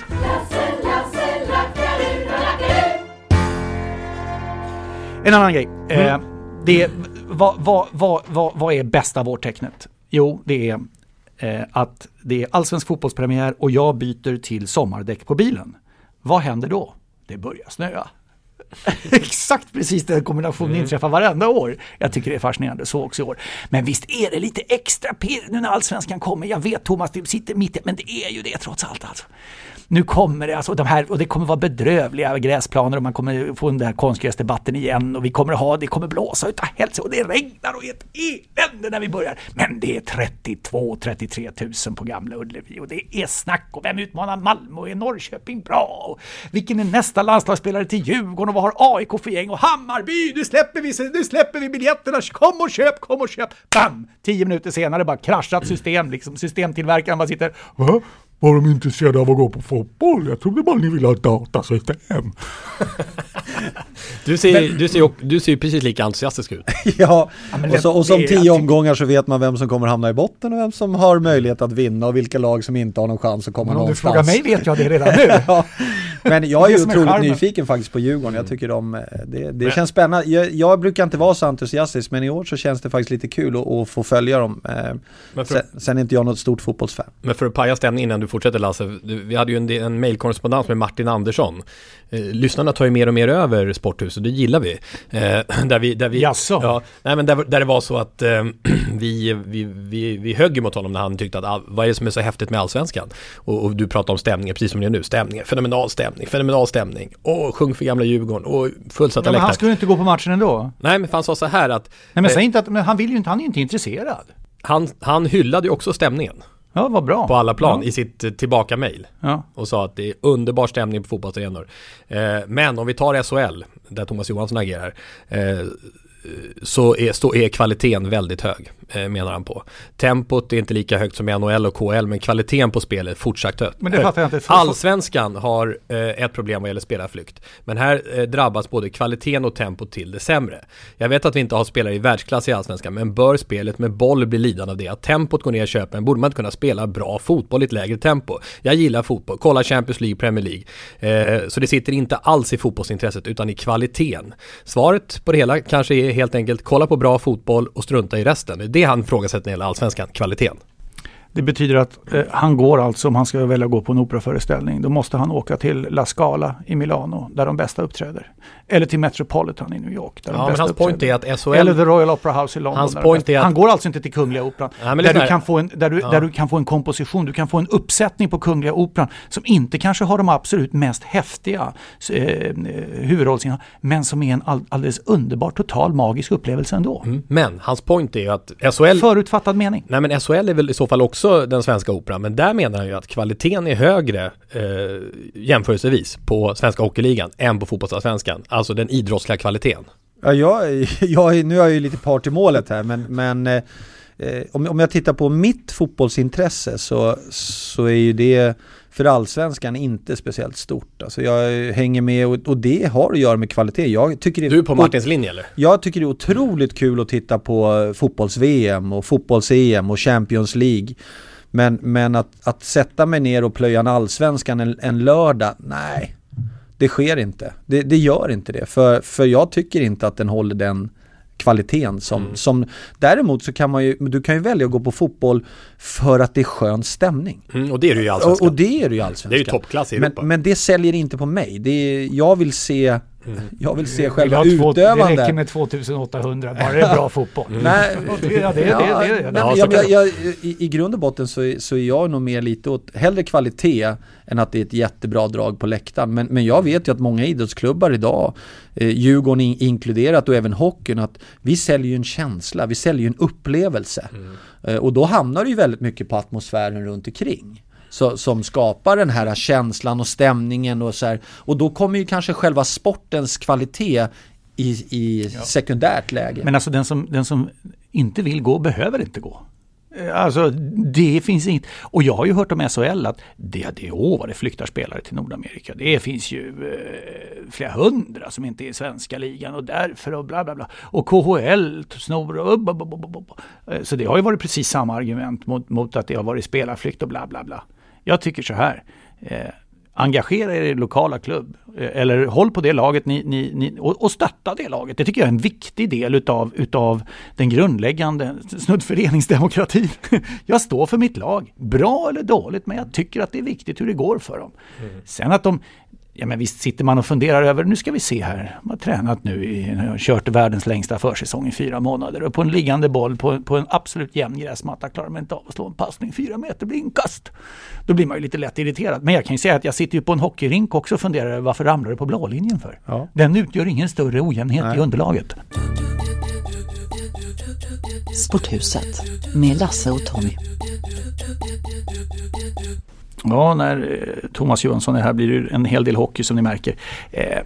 En annan grej. Eh, det är, vad, vad, vad, vad, vad är bästa vårtecknet? Jo, det är eh, att det är allsvensk fotbollspremiär och jag byter till sommardäck på bilen. Vad händer då? Det börjar snöa. Exakt precis den kombinationen inträffar varenda år. Jag tycker det är fascinerande, så också i år. Men visst är det lite extra pirr nu när allsvenskan kommer. Jag vet Thomas, du sitter mitt i, men det är ju det trots allt alltså. Nu kommer det, alltså de här, och det kommer vara bedrövliga gräsplaner och man kommer få den där konstgräsdebatten igen och vi kommer ha, det kommer blåsa utav hälsa och det regnar och är ett elände när vi börjar. Men det är 32-33 000 på Gamla Ullevi och det är snack och vem utmanar Malmö och är Norrköping bra? Och vilken är nästa landslagsspelare till Djurgården och vad har AIK för gäng och Hammarby, nu släpper vi, nu släpper vi biljetterna, kom och köp, kom och köp, bam! Tio minuter senare bara kraschat system, liksom systemtillverkaren bara sitter, va? Var de intresserade av att gå på fotboll? Jag trodde bara ni ville ha ett datasystem. Du ser, du ser, ju- du ser ju precis lika entusiastisk ut. Ja, men och, så, och som tio omgångar så vet man vem som kommer hamna i botten och vem som har möjlighet att vinna och vilka lag som inte har någon chans att komma Men om du någonstans. frågar mig vet jag det redan nu. ja. Men jag är ju är otroligt charmen. nyfiken faktiskt på Djurgården. Jag tycker de, eh, det, det känns spännande. Jag, jag brukar inte vara så entusiastisk men i år så känns det faktiskt lite kul att, att få följa dem. Eh, Men för- sen, sen är inte jag något stort fotbollsfan. Men för att paja stämningen innan du fortsätter Lasse, du- vi hade ju en, en mailkorrespondens med Martin Andersson. Eh, lyssnarna tar ju mer och mer över Sporthuset, det gillar vi. Eh, där vi, där vi Jaså? Ja, nej men där, där det var så att eh, vi, vi, vi, vi högg emot honom när han tyckte att ah, vad är det som är så häftigt med Allsvenskan? Och, och du pratar om stämningen, precis som det är nu, stämningen, fenomenal stämning, fenomenal stämning. Och sjung för gamla Djurgården och fullsatta Ja, men han läktare. skulle inte gå på matchen ändå. Nej men han sa så här att Nej men säg inte att, men han vill ju inte, han är ju inte intresserad. han, han hyllade ju också stämningen. Ja, vad bra. på alla plan Ja. i sitt eh, tillbaka-mail. Ja. Och sa att det är underbar stämning på fotbollsarenor. Eh, men om vi tar SHL, där Thomas Johansson agerar, eh, så är, så är kvaliteten väldigt hög, eh, menar han på. Tempot är inte lika högt som i NHL och KL, men kvaliteten på spelet är fortsatt högt. Men det fattar jag inte. Allsvenskan har eh, ett problem vad gäller spelarflykt. Men här eh, drabbas både kvaliteten och tempot till det sämre. Jag vet att vi inte har spelare i världsklass i Allsvenskan, men bör spelet med boll bli lidande av det? Att tempot går ner i köpen, borde man inte kunna spela bra fotboll i ett lägre tempo? Jag gillar fotboll, kolla Champions League, Premier League. Så det sitter inte alls i fotbollsintresset, utan i kvaliteten. Svaret på det hela kanske är helt enkelt kolla på bra fotboll och strunta i resten. Det är det han ifrågasätter när det gäller Allsvenskan, kvaliteten. Det betyder att eh, han går alltså, om han ska välja att gå på en operaföreställning, då måste han åka till La Scala i Milano, där de bästa uppträder. Eller till Metropolitan i New York, där Ja, men hans point är att SHL... Eller The Royal Opera House i London. Hans point är att- Han går alltså inte till Kungliga Operan. Ja, där, du kan få en, där, du, Ja. där du kan få en komposition, du kan få en uppsättning på Kungliga Operan som inte kanske har de absolut mest häftiga eh, eh, huvudrollsinnehav, men som är en all, alldeles underbar, total magisk upplevelse ändå. Mm. Men hans point är ju att SHL... Förutfattad mening. Nej men SHL är väl i så fall också den svenska operan, men där menar han ju att kvaliteten är högre eh, jämförelsevis på svenska hockeyligan än på fotbollsallsvenskan. Alltså den idrottsliga kvaliteten. Ja, jag, jag, nu är jag ju lite part i målet här men, men eh, eh, om, om jag tittar på mitt fotbollsintresse så, så är ju det för allsvenskan inte speciellt stort. Alltså jag hänger med och, och det har att göra med kvalitet. Jag tycker det, Du är på Martins linje eller? Jag tycker det är otroligt kul att titta på fotbolls-VM och fotbolls-EM och Champions League. Men, men att, att sätta mig ner och plöja en allsvenskan en, en lördag, nej. Det sker inte. Det, det gör inte det. För, för jag tycker inte att den håller den kvaliteten som, Mm. som Däremot så kan man ju, du kan ju välja att gå på fotboll för att det är skön stämning. Mm, och det är det ju i Och, allsvenskan. och det är det ju i allsvenskan. Det är ju toppklass i Europa. Men, men det säljer inte på mig. Det är, jag vill se Jag vill se Vill själva ha två- Det utövande. räcker med 2800, bara det är bra fotboll. Nej, Ja, det, ja, det, det, ja, det, det, men det, jag, jag, jag, i, I grund och botten så, är- så är jag nog mer lite åt hellre kvalitet än att det är ett jättebra drag på läktaren. Men, men jag vet ju att många idrottsklubbar idag, eh, Djurgården in, inkluderat och även hockeyn, att vi säljer ju en känsla, vi säljer ju en upplevelse. Eh, och då hamnar det ju väldigt mycket på atmosfären runt omkring. Så, som skapar den här känslan och stämningen och så här. Och då kommer ju kanske själva sportens kvalitet i, i sekundärt läge. Men alltså den som, den som inte vill gå behöver inte gå. Eh, Alltså det finns inget. Och jag har ju hört om SHL att det, det, åh vad det flyktar spelare till Nordamerika. Det finns ju eh, flera hundra som inte är i svenska ligan och därför och bla bla bla. Och KHL snor och upp, upp, upp, upp, upp. Eh, Så det har ju varit precis samma argument mot, mot att det har varit spelarflykt och bla bla bla. Jag tycker så här. Eh, engagera er i lokala klubb. Eh, Eller håll på det laget ni, ni, ni, och, och stötta det laget. Det tycker jag är en viktig del utav, utav den grundläggande snudd föreningsdemokratin. Jag står för mitt lag. Bra eller dåligt, men jag tycker att det är viktigt hur det går för dem. Sen att de Ja men visst sitter man och funderar över, nu ska vi se här, man har tränat nu, i, har kört världens längsta försäsong i fyra månader och på en liggande boll på, på en absolut jämn gräsmatta klarar man inte av att slå en passning fyra meter blir inkast. Då blir man ju lite lätt irriterad. Men jag kan ju säga att jag sitter ju på en hockeyrink också och funderar över varför ramlar det på blålinjen för? Ja. Den utgör ingen större ojämnhet Nej. i underlaget. Sporthuset med Lasse och Tommy. Ja, när eh, Thomas Johansson är här blir det en hel del hockey som ni märker. Eh,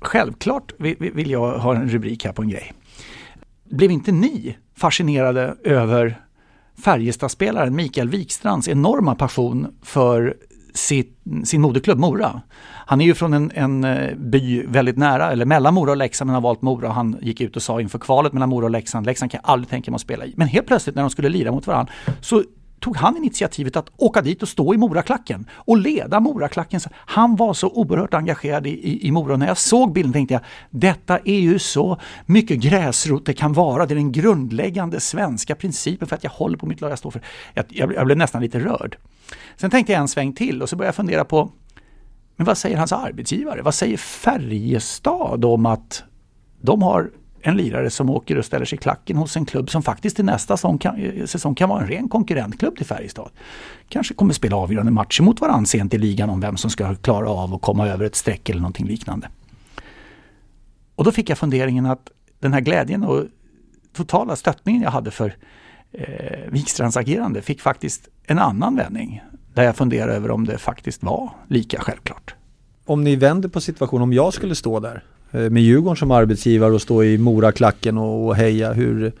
självklart vill, jag ha en rubrik här på en grej. Blev inte ni fascinerade över Färjestadspelaren Mikael Wikstrands enorma passion för sitt, sin moderklubb Mora? Han är ju från en, en eh, by väldigt nära, eller mellan Mora och Leksand, men har valt Mora. Han gick ut och sa inför kvalet mellan Mora och Leksand, Leksand kan jag aldrig tänka mig att spela i. Men helt plötsligt när de skulle lira mot varandra så tog han initiativet att åka dit och stå i Moraklacken och leda Moraklacken. Han var så oerhört engagerad i, i, i Mora. Och när jag såg bilden tänkte jag, detta är ju så mycket gräsrot det kan vara. Det är den grundläggande svenska principen för att jag håller på mitt lag jag står för. Jag, jag, jag blev nästan lite rörd. Sen tänkte jag en sväng till och så började jag fundera på, men vad säger hans arbetsgivare? Vad säger Färjestad om att de har en lirare som åker och ställer sig i klacken hos en klubb som faktiskt i nästa säsong kan, säsong kan vara en ren konkurrentklubb till Färjestad. Kanske kommer spela avgörande matcher mot varandra sent i ligan om vem som ska klara av att komma över ett streck eller någonting liknande. Och då fick jag funderingen att den här glädjen och totala stöttningen jag hade för eh, Wikstrands agerande fick faktiskt en annan vändning. Där jag funderar över om det faktiskt var lika självklart. Om ni vänder på situationen, om jag skulle stå där med Djurgården som arbetsgivare och stå i Moraklacken och, och heja, hur...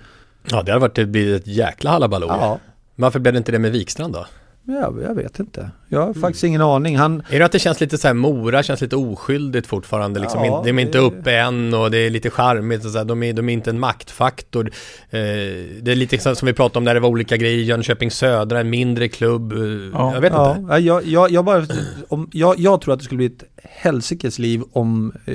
Ja, det hade varit det blir ett jäkla halabaloo. Ja. Varför blev det inte det med Wikstrand då? Ja, jag vet inte. Jag har faktiskt ingen aning. Han... Är det att det känns lite så här, Mora känns lite oskyldigt fortfarande liksom? Ja, de är inte det- uppe än och det är lite charmigt och så här, de, är, de är inte en maktfaktor. Eh, det är lite som vi pratade om när det var olika grejer, Jönköping Södra, en mindre klubb. Eh, Ja. jag vet ja, inte. ja, jag, jag, jag, bara, om, jag, jag tror att det skulle bli ett helsikes liv om eh,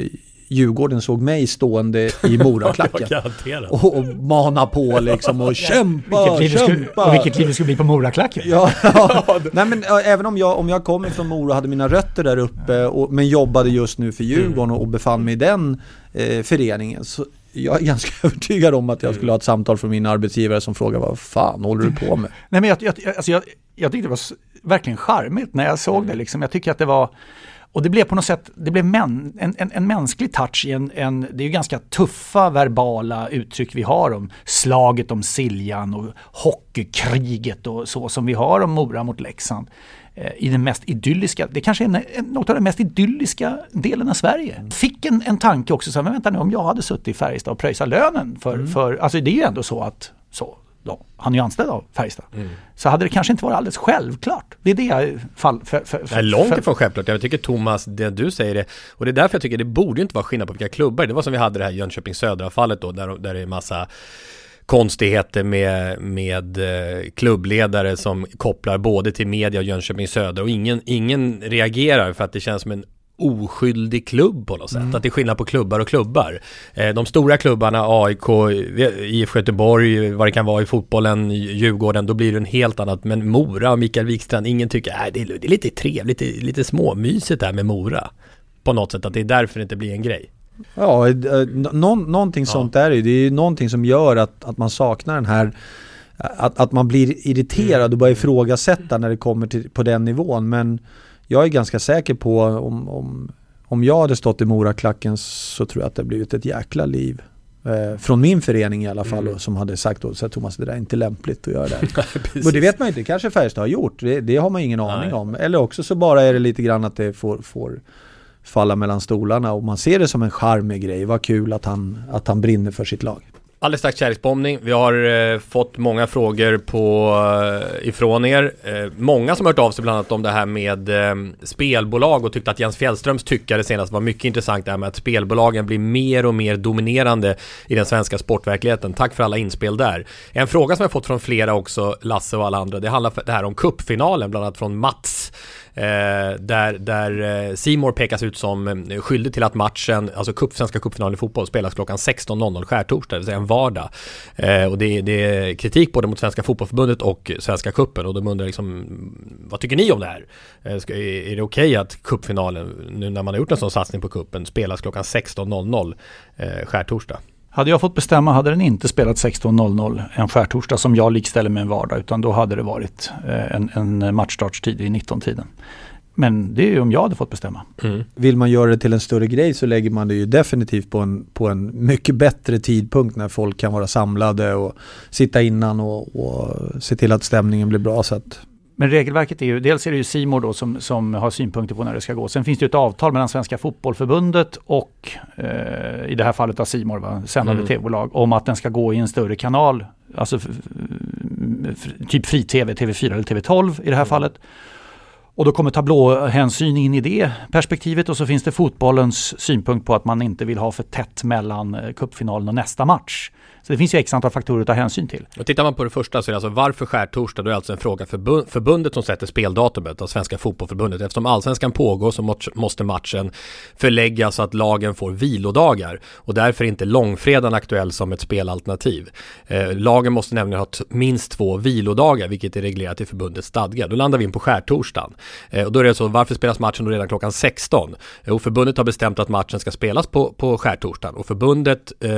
Djurgården såg mig stående i Moraklacken. och, och mana på liksom och kämpa, Vilket liv det skulle, kämpa. och vilket liv det skulle bli på Moraklacken. Ja, ja. Nej men även om jag, om jag kommer från Mora och hade mina rötter där uppe och, men jobbade just nu för Djurgården och, och befann mig i den eh, föreningen så jag är ganska övertygad om att jag skulle ha ett samtal från min arbetsgivare som frågar vad fan håller du på med? Nej, men jag, jag, alltså jag, jag tyckte det var verkligen charmigt när jag såg det. Liksom. Jag tycker att det var, och det blev på något sätt, det blev män, en, en, en mänsklig touch i en, en, det är ju ganska tuffa verbala uttryck vi har om slaget om Siljan och hockeykriget och så som vi har om Mora mot Leksand. Eh, I den mest idylliska, det kanske är något av den mest idylliska delen av Sverige. Fick en, en tanke också, så här, men vänta nu om jag hade suttit i Färjestad och pröjsat lönen för, för, alltså det är ju ändå så att så, då, han är ju anställd av Färjestad. Så hade det kanske inte varit alldeles självklart. Det är det jag fall, för, för, för, Nej, långt ifrån självklart. Jag tycker Thomas, det du säger det, och det är därför jag tycker det borde inte vara skillnad på vilka klubbar. Det var som vi hade det här Jönköping Södra-fallet då, där, där det är massa konstigheter med, med eh, klubbledare som kopplar både till media och Jönköping Södra och ingen, ingen reagerar för att det känns som en oskyldig klubb på något sätt. Att det är skillnad på klubbar och klubbar. Eh, de stora klubbarna, AIK, IFK Göteborg, vad det kan vara i fotbollen, Djurgården, då blir det en helt annat. Men Mora och Mikael Wikstrand, ingen tycker, äh, det, är, det är lite trevligt, lite, lite småmysigt där med Mora. på något sätt, att det är därför det inte blir en grej. Ja, eh, någon, någonting sånt är det ju. Det är ju någonting som gör att, att man saknar den här att, att man blir irriterad och börjar ifrågasätta när det kommer till, på den nivån. Men jag är ganska säker på om, om, om jag hade stått i Moraklacken så tror jag att det blivit ett jäkla liv. Eh, från min förening i alla fall Mm. och som hade sagt här, Thomas det där är inte lämpligt att göra det. och det vet man ju inte, kanske Färjestad har gjort. Det, det har man ingen aning Nej. om. Eller också så bara är det lite grann att det får, får falla mellan stolarna och man ser det som en charmig grej. Vad kul att han, att han brinner för sitt lag. Alldeles strax kärleksbombning. Vi har eh, fått många frågor på, eh, ifrån er. Eh, många som har hört av sig bland annat om det här med eh, spelbolag och tyckte att Jens Fjällströms tyckare senast var mycket intressant det här med att spelbolagen blir mer och mer dominerande i den svenska sportverkligheten. Tack för alla inspel där. En fråga som jag fått från flera också, Lasse och alla andra, det handlar det här om kuppfinalen, bland annat från Mats. Eh, där där eh, pekas ut som eh, skyldig till att matchen, alltså cup, Svenska cupfinalen i fotboll spelas klockan 16.00 skärtorsdag, det vill säga en vardag. Eh, och det, det är kritik både mot Svenska fotbollförbundet och Svenska cupen och de undrar liksom vad tycker ni om det här? Eh, ska, är, är det okej att cupfinalen, nu när man har gjort en sån satsning på kuppen spelas klockan 16.00 eh, skärtorsdag? Hade jag fått bestämma hade den inte spelat 16.00 en skärtorsdag som jag likställer med en vardag utan då hade det varit eh, en, en matchstartstid i 19-tiden. Men det är ju om jag hade fått bestämma. Vill man göra det till en större grej så lägger man det ju definitivt på en, på en mycket bättre tidpunkt när folk kan vara samlade och sitta innan och, och se till att stämningen blir bra. Så att Men regelverket är ju, dels är det ju Simor då som, som har synpunkter på när det ska gå. Sen finns det ju ett avtal mellan Svenska Fotbollförbundet och eh, i det här fallet av Simor, sändande Mm. tv-bolag, om att den ska gå i en större kanal. Alltså typ fri-tv, TV4 eller TV12 i det här fallet. Och då kommer tablåhänsyn in i det perspektivet och så finns det fotbollens synpunkt på att man inte vill ha för tätt mellan eh, cupfinalen och nästa match. Så det finns ju x antal faktorer att ta hänsyn till. Och tittar man på det första så är det alltså varför skärtorsdag? Då är det alltså en fråga för förbundet som sätter speldatumet av Svenska Fotbollförbundet. Eftersom allsvenskan pågår så måste matchen förläggas så att lagen får vilodagar. Och därför är inte långfredagen aktuell som ett spelalternativ. Eh, lagen måste nämligen ha minst två vilodagar, vilket är reglerat i förbundets stadgar. Då landar vi in på skärtorsdagen. Eh, och då är det så, varför spelas matchen då redan klockan 16? Jo, eh, förbundet har bestämt att matchen ska spelas på, på skärtorsdagen. Och förbundet eh,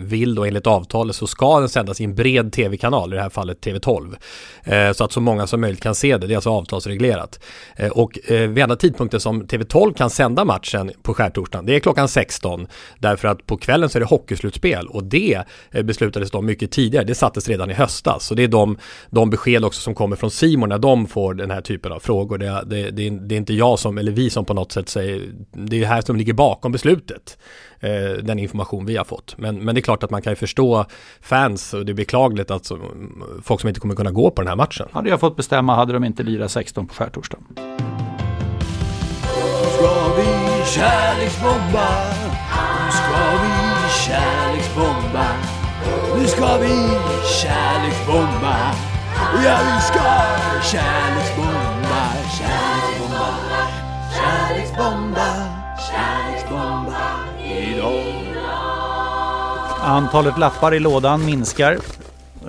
vill då enligt avtalet så ska den sändas i en bred tv-kanal, i det här fallet TV12. Eh, så att så många som möjligt kan se det, det är alltså avtalsreglerat. Eh, och eh, vid enda tidpunkten som TV12 kan sända matchen på skärtorsdagen, det är klockan 16. Därför att på kvällen så är det hockeyslutspel och det eh, beslutades de mycket tidigare, det sattes redan i höstas. Så det är de, de besked också som kommer från Simon när de får den här typen av frågor. Det, det, det, det är inte jag som, eller vi som på något sätt säger, det är det här som ligger bakom beslutet. Eh, den information vi har fått. Men, men det är klart att man kan ju förstå fans och det är beklagligt att så, folk som inte kommer kunna gå på den här matchen. Hade jag fått bestämma hade de inte lirat 16 på skärtorsdagen. Ska vi kärleksbomba? Nu ska vi kärleksbomba. Nu ska vi kärleksbomba. Ja, vi ska kärleksbomba, kärleksbomba, kärleksbomba, kärleksbomba idag. Antalet lappar i lådan minskar.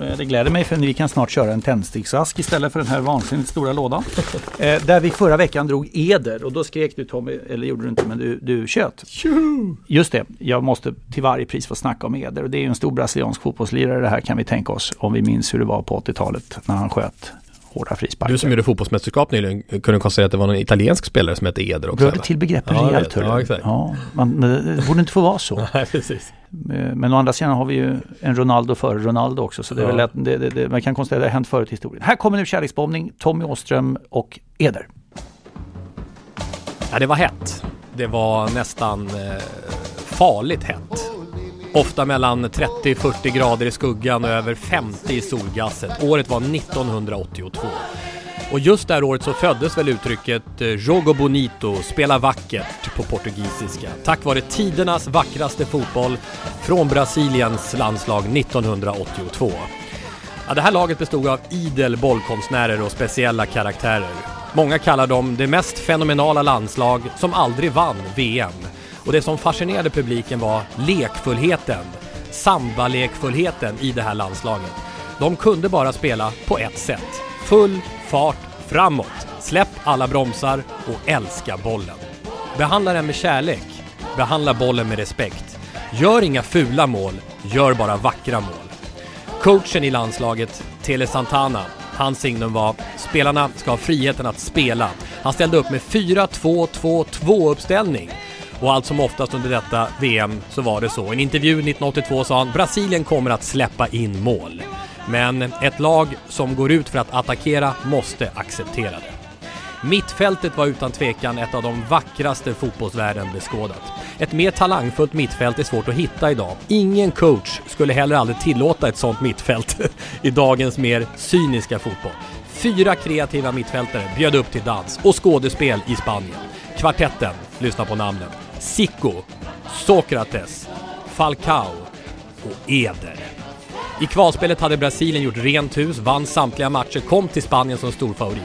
Eh, Det gläder mig för vi kan snart köra en tändsticksask istället för den här vansinnigt stora lådan. Eh, där vi förra veckan drog eder och då skrek du Tommy, eller gjorde du inte, men du, du tjöt. Just det, jag måste till varje pris få snacka om eder och det är ju en stor brasiliansk fotbollslirare det här kan vi tänka oss om vi minns hur det var på 80-talet när han sköt hårda frisparkar. Du som gjorde fotbollsmästerskap nyligen kunde konstatera att det var någon italiensk spelare som hette Eder också. Rörde till begreppen Ja, rejält. Ja, exakt. Ja, man, det borde inte få vara så. Nej, precis. Eh, Men å andra sidan har vi ju en Ronaldo före Ronaldo också. Så det är Ja. väl lätt, det, det, det, man kan konstatera att det har hänt förut i historien. Här kommer nu kärleksbombning, Tommy Åström och Eder. Ja, det var hett. Det var nästan eh, farligt hett. Ofta mellan 30-40 grader i skuggan och över 50 i solgasset. Året var 1982. Och just det här året så föddes väl uttrycket eh, Jogo Bonito, spela vackert på portugisiska. Tack vare tidernas vackraste fotboll från Brasiliens landslag 1982. Ja, det här laget bestod av idel bollkonstnärer och speciella karaktärer. Många kallar dem det mest fenomenala landslag som aldrig vann VM. Och det som fascinerade publiken var lekfullheten, samba-lekfullheten i det här landslaget. De kunde bara spela på ett sätt. Full fart framåt. Släpp alla bromsar och älska bollen. Behandla den med kärlek. Behandla bollen med respekt. Gör inga fula mål, gör bara vackra mål. Coachen i landslaget, Tele Santana, hans signum var spelarna ska ha friheten att spela. Han ställde upp med 4-2-2-2 uppställning. Och allt som oftast under detta VM så var det så. I en intervju 1982 sa han Brasilien kommer att släppa in mål. Men ett lag som går ut för att attackera måste acceptera det. Mittfältet var utan tvekan ett av de vackraste fotbollsvärlden beskådat. Ett mer talangfullt mittfält är svårt att hitta idag. Ingen coach skulle heller aldrig tillåta ett sånt mittfält i dagens mer cyniska fotboll. Fyra kreativa mittfältare bjöd upp till dans och skådespel i Spanien. Kvartetten, lyssna på namnen. Zico, Sokrates, Falcao och Eder. I kvalspelet hade Brasilien gjort rent hus, vann samtliga matcher, kom till Spanien som storfavorit.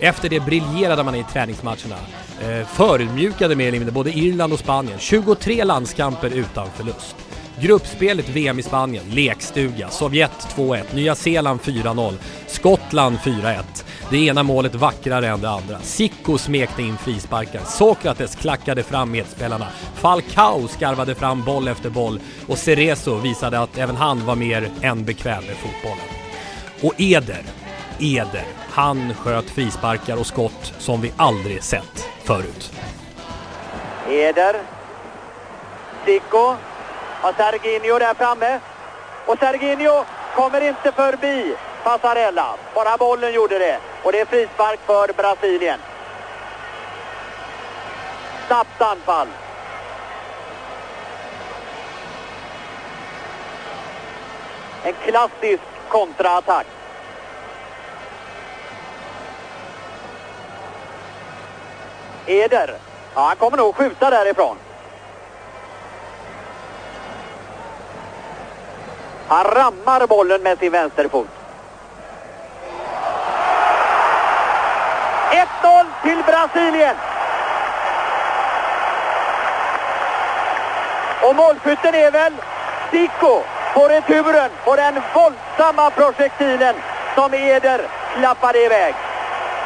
Efter det briljerade man i träningsmatcherna. Eh, förödmjukade mer eller mindre både Irland och Spanien. 23 landskamper utan förlust. Gruppspelet VM i Spanien, lekstuga. Sovjet 2-1, Nya Zeeland 4-0, Skottland 4-1. Det ena målet vackrare än det andra. Zico smekte in frisparkar, Sokrates klackade fram medspelarna, Falcao skarvade fram boll efter boll och Cerezo visade att även han var mer än bekväm med fotbollen. Och Eder, Eder, han sköt frisparkar och skott som vi aldrig sett förut. Eder. Zico. Har Serginho där framme. Och Serginho kommer inte förbi Passarella. Bara bollen gjorde det. Och det är frispark för Brasilien. Snabbt anfall. En klassisk kontraattack. Eder. Ja, han kommer nog skjuta därifrån. Han rammar bollen med sin vänsterfot. 1-0 till Brasilien. Och målskytten är väl Zico på returen på den våldsamma projektilen som Eder klappade iväg.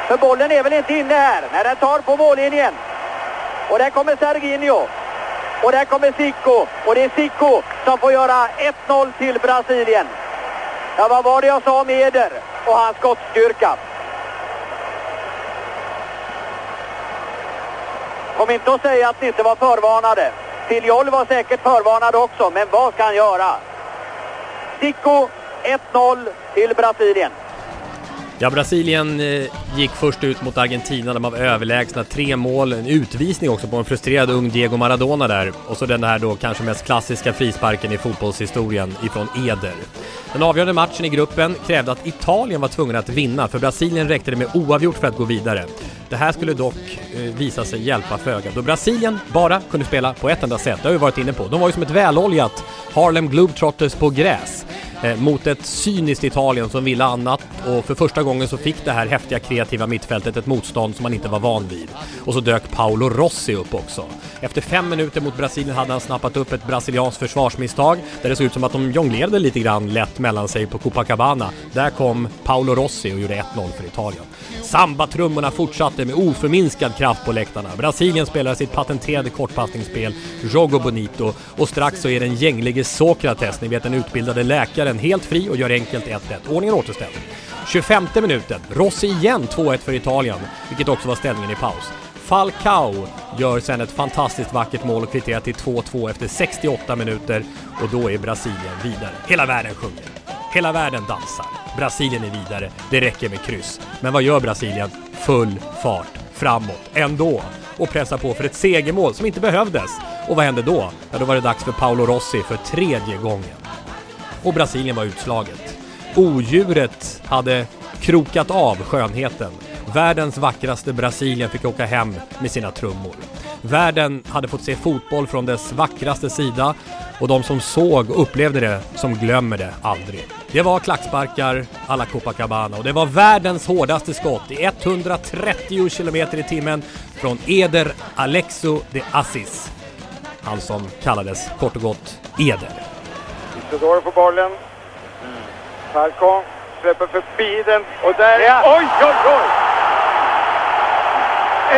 För bollen är väl inte inne här när den tar på mållinjen. Och där kommer Serginho. Och där kommer Zico. Och det är Zico som får göra 1-0 till Brasilien. Ja, vad var det jag sa om Eder och hans skottstyrka? Kom inte och säga att ni inte var förvarnade. Filiol var säkert förvarnad också, men vad ska han göra? Zico 1-0 till Brasilien. Ja, Brasilien eh, gick först ut mot Argentina, de var överlägsna, tre mål, en utvisning också på en frustrerad ung Diego Maradona där och så den här då kanske mest klassiska frisparken i fotbollshistorien ifrån Eder. Den avgörande matchen i gruppen krävde att Italien var tvungna att vinna, för Brasilien räckte det med oavgjort för att gå vidare. Det här skulle dock eh, visa sig hjälpa föga, då Brasilien bara kunde spela på ett enda sätt, det har vi varit inne på. De var ju som ett väloljat Harlem Globetrotters på gräs eh, mot ett cyniskt Italien som ville annat och för första gången så fick det här häftiga kreativa mittfältet ett motstånd som man inte var van vid. Och så dök Paolo Rossi upp också. Efter fem minuter mot Brasilien hade han snappat upp ett brasilianskt försvarsmisstag där det såg ut som att de jonglerade lite grann lätt mellan sig på Copacabana. Där kom Paolo Rossi och gjorde 1-0 för Italien. Sambatrummorna fortsatte med oförminskad kraft på läktarna. Brasilien spelar sitt patenterade kortpassningsspel Jogo Bonito och strax så är den gänglige Sokrates, ni vet den utbildade läkaren, helt fri och gör enkelt 1-1. Ordningen återställd. 25 minuten, Rossi igen 2-1 för Italien, vilket också var ställningen i paus. Falcao gör sen ett fantastiskt vackert mål och kvitterar till 2-2 efter 68 minuter och då är Brasilien vidare. Hela världen sjunger. Hela världen dansar. Brasilien är vidare. Det räcker med kryss. Men vad gör Brasilien? Full fart framåt ändå och pressar på för ett segermål som inte behövdes. Och vad hände då? Ja, då var det dags för Paolo Rossi för tredje gången. Och Brasilien var utslaget. Odjuret hade krokat av skönheten. Världens vackraste Brasilien fick åka hem med sina trummor. Världen hade fått se fotboll från dess vackraste sida och de som såg och upplevde det som glömmer det aldrig. Det var klacksparkar alla Copacabana och det var världens hårdaste skott i 130 km i timmen från Eder Alexo de Assis. Han som kallades kort och gott Eder. Isidoro får bollen. Falcon släpper förbi den och där... Oj, oj, oj!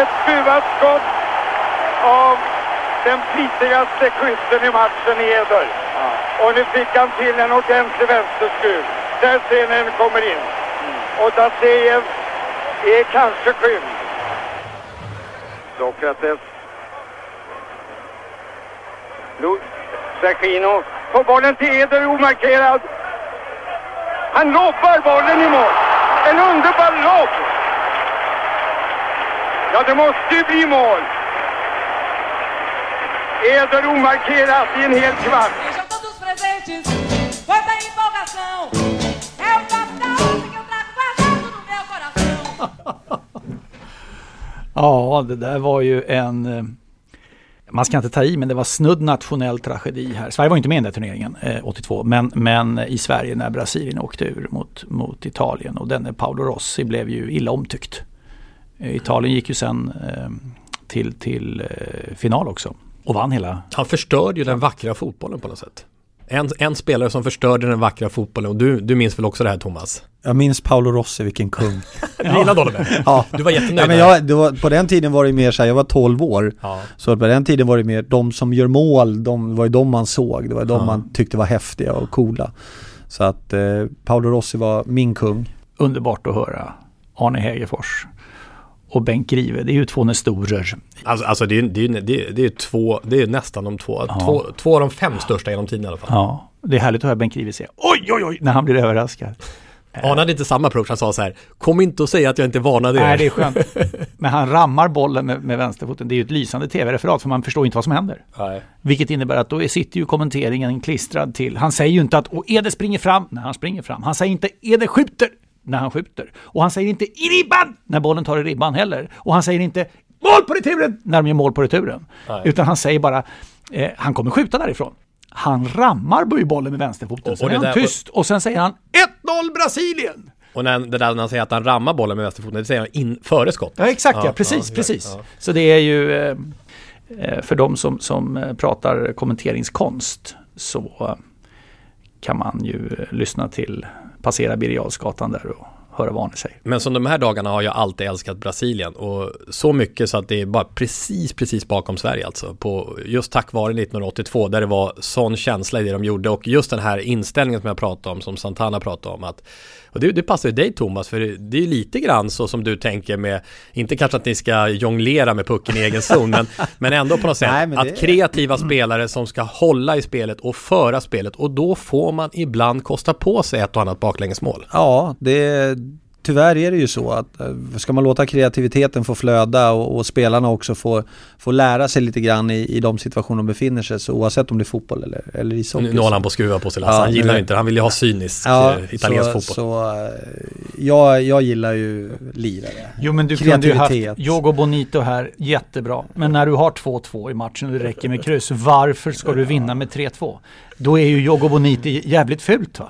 Ett skruvat skott av den flitigaste skytten i matchen, Eder. Och nu fick han till en ordentlig vänsterskruv. Där ser ni den kommer in. Och Dasejev är kanske skymd. Sokrates. Sergino får bollen till Eder omarkerad. Han lobbar bollen i mål. En underbar lobb! Ja, det måste ju bli mål. Eder omarkerat i en hel kvart. Ja, det där var ju en... eh, Man ska inte ta i, men det var snudd nationell tragedi här. Sverige var inte med i den där turneringen, eh, 82, men, men i Sverige när Brasilien åkte ur mot, mot Italien och denne Paolo Rossi blev ju illa omtyckt. Eh, Italien gick ju sen eh, till, till eh, final också och vann hela. Han förstörde ju den vackra fotbollen på något sätt. En, en spelare som förstörde den vackra fotbollen och du, du minns väl också det här Thomas? Jag minns Paolo Rossi, vilken kung. Du gillade honom? med? Ja. Du var jättenöjd Ja, men jag, det var, på den tiden var det mer så här, jag var 12 år. Ja. Så på den tiden var det mer, de som gör mål, de var ju de man såg. Det var de Ja. man tyckte var häftiga och coola. Så att eh, Paolo Rossi var min kung. Underbart att höra Arne Hegerfors och Bengt Grive. Det är ju två nestorer. Alltså, alltså det, är, det, är, det, är, det är två, det är nästan de två, två, två av de fem största genom tiden i alla fall. Ja, det är härligt att höra Bengt Grive säga oj, oj, oj, när han blir överraskad. Arne hade inte samma approach, han sa så här, kom inte och säga att jag inte varnade er. Nej, det är skönt. Men han rammar bollen med, med vänsterfoten. Det är ju ett lysande tv-referat för man förstår inte vad som händer. Nej. Vilket innebär att då sitter ju kommenteringen klistrad till. Han säger ju inte att och Ede springer fram när han springer fram. Han säger inte Ede skjuter när han skjuter. Och han säger inte i ribban när bollen tar i ribban heller. Och han säger inte mål på returen när de gör mål på returen. Nej. Utan han säger bara eh, han kommer skjuta därifrån. Han rammar ju bollen med vänsterfoten. Och- Sen och är han där- tyst och sen säger han 1-0 Brasilien! Och när, det där när han säger att han rammar bollen med vänsterfoten, det säger han in, före skott. Ja exakt ja, precis, ja, precis. ja. Så det är ju eh, eh, för de som, som eh, pratar kommenteringskonst så kan man ju eh, lyssna till Passera Birger Jarlsgatan där och höra vad Arne säger. Men som de här dagarna har jag alltid älskat Brasilien och så mycket så att det är bara precis, precis bakom Sverige alltså. På, just tack vare 1982 där det var sån känsla i det de gjorde och just den här inställningen som jag pratade om, som Santana pratade om att och det, det passar ju dig Thomas, för det, det är ju lite grann så som du tänker med, inte kanske att ni ska jonglera med pucken i egen zon, men, men ändå på något sätt Nej, att kreativa spelare som ska hålla i spelet och föra spelet och då får man ibland kosta på sig ett och annat baklängesmål. Ja, det, tyvärr är det ju så att eh, ska man låta kreativiteten få flöda och, och spelarna också få, få lära sig lite grann i, i de situationer de befinner sig så oavsett om det är fotboll eller, eller ishockey. Nu, nu håller han på att skruva på sig Lasse, Ja, han gillar nu- inte det, han vill ju ha cynisk Ja, eh, italiensk så, fotboll. Så, eh, jag, jag gillar ju lirare. Jo men du kunde ju haft. Jogo Bonito här, jättebra. Men när du har 2-2 i matchen och det räcker med kryss, varför ska du vinna med 3-2? Då är ju Jogo Bonito jävligt fult va?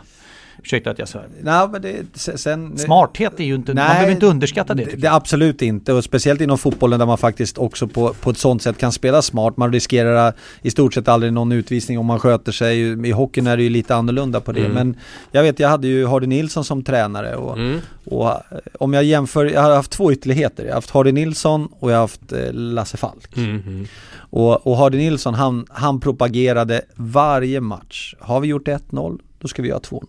Ursäkta att jag svär. Nej, men det, se- sen, Smarthet är ju inte, man behöver inte underskatta det. det, absolut inte och speciellt inom fotbollen där man faktiskt också på, på ett sånt sätt kan spela smart. Man riskerar i stort sett aldrig någon utvisning om man sköter sig. I hockeyn är det ju lite annorlunda på det. Mm. Men jag vet, jag hade ju Hardy Nilsson som tränare och, Mm. och om jag jämför, jag har haft två ytterligheter. Jag har haft Hardy Nilsson och jag har haft eh, Lasse Falk. Mm. Och, och Hardy Nilsson han, han propagerade varje match. Har vi gjort 1-0, då ska vi göra 2-0.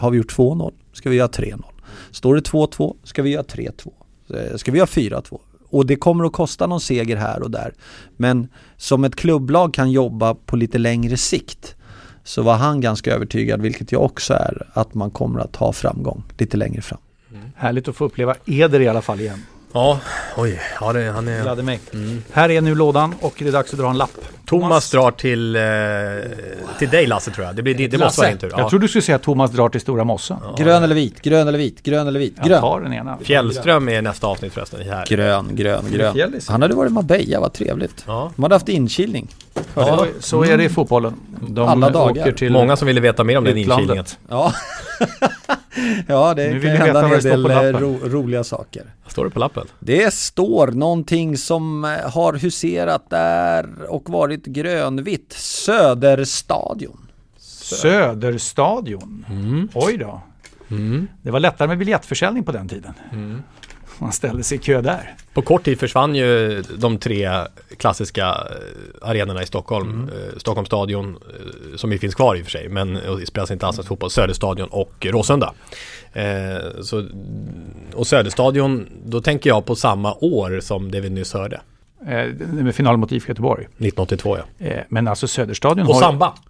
Har vi gjort 2-0, ska vi göra 3-0. Står det 2-2, ska vi göra 3-2. Eh, ska vi göra 4-2. Och det kommer att kosta någon seger här och där. Men som ett klubblag kan jobba på lite längre sikt så var han ganska övertygad, vilket jag också är, att man kommer att ha framgång lite längre fram. Mm. Härligt att få uppleva Eder i alla fall igen. Ja, oj, ja, det, han är... Gladde mig. Här är nu lådan och det är dags att dra en lapp. Thomas drar till, eh, till dig Lasse tror jag. Det, blir, det, det måste vara din tur. Jag tror du skulle säga att Thomas drar till Stora Mossen. Grön eller vit, grön eller vit, grön eller vit, Jag grön. tar den ena. Fjällström är nästa avsnitt förresten. Här. Grön, grön, grön. Han hade varit i Marbella, vad trevligt. Ja. De hade haft inkilning. Ja, så är det i fotbollen. De Alla dagar. åker till Många som ville veta mer om den inkilningen. Ja, ja det Nu kan hända en hel del eh, ro, roliga saker. Vad står det på lappen? Det står någonting som eh, har huserat där och varit grönvitt. Söderstadion. Söderstadion. Oj då. Det var lättare med biljettförsäljning på den tiden. Man ställde sig i kö där. På kort tid försvann ju de tre klassiska eh, arenorna i Stockholm. Eh, Stockholms stadion, eh, som ju finns kvar i och för sig, men och det spelas inte allsvensk fotboll. Söderstadion och Råsunda. Eh, så, och Söderstadion, då tänker jag på samma år som det vi nyss hörde. Eh, med final mot IFK Göteborg. 1982 ja. Eh, men alltså Söderstadion Och har... samba. Samba,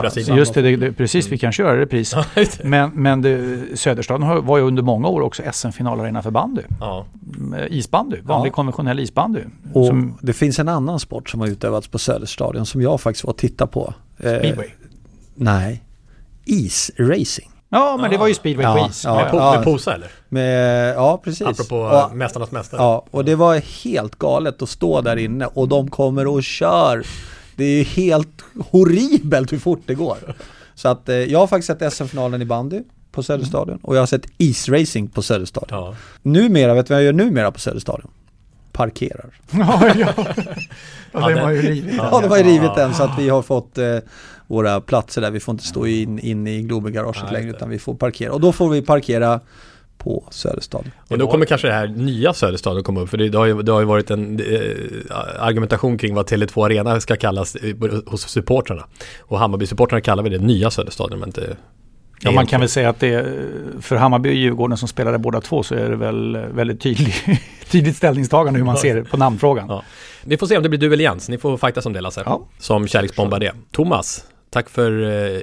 Brasilien. just det, det, det, precis vi kan köra repris. Ja, men men det, Söderstaden har- var ju under många år också SM-finalarena för bandy. Ja. Mm, Isbandy, vanlig Ja. konventionell isbandy. Och Som, det finns en annan sport som har utövats på Söderstadion som jag faktiskt var och tittade på. Eh, Speedway. Nej, isracing. ja men det var ju speedway på is. Ja, Med, po- ja. med Posa eller? Med, ja, precis. Apropå Och- Mästarnas Mästare. Ja, och det var helt galet att stå där inne och de kommer och kör. Det är helt horribelt hur fort det går. Så att eh, jag har faktiskt sett SM-finalen i bandy på Söderstadion och jag har sett isracing på Söderstadion. Ja. Numera, vet du vad jag gör numera på Söderstadion? Parkerar. ja, ja. ja, det var ju rivigt. Ja, det var ju rivit än så att vi har fått eh, våra platser där. Vi får inte stå in, in i Globen-garaget längre utan vi får parkera. Och då får vi parkera på Söderstadion. Och då kommer kanske det här nya Söderstadion komma upp. För det, det, har, ju, det har ju varit en eh, argumentation kring vad Tele2 Arena ska kallas eh, hos supportrarna. Och Hammarby-supportrarna kallar vi det nya Söderstadion. Men inte, Ja, man kan väl säga att det är, för Hammarby och Djurgården som spelade båda två så är det väl väldigt tydlig, tydligt ställningstagande hur man ser det på namnfrågan. Ja. Vi får se om det blir du eller Jens. Ni får fightas om det Lasse. Ja. Som kärleksbombare det. Thomas, tack för eh,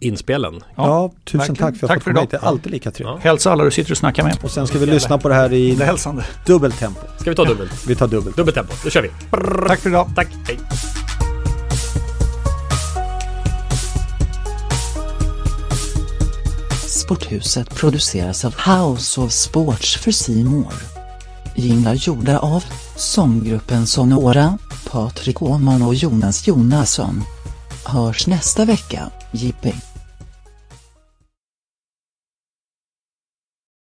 inspelen. Ja, tusen verkligen. tack för att jag fått komma hit. Det är alltid lika trevligt. Ja. Hälsa alla du sitter och snackar med. Och sen ska vi lyssna på det här i Det är hälsande. dubbelt tempo. Ska vi ta dubbelt? Vi tar dubbelt. Dubbelt tempo, då kör vi. Tack för idag. Tack, hej. Sporthuset produceras av House of Sports för More. Jinglar gjorda av sånggruppen Sonora, Patrik Åhman och Jonas Jonasson. Hörs nästa vecka, Jippi.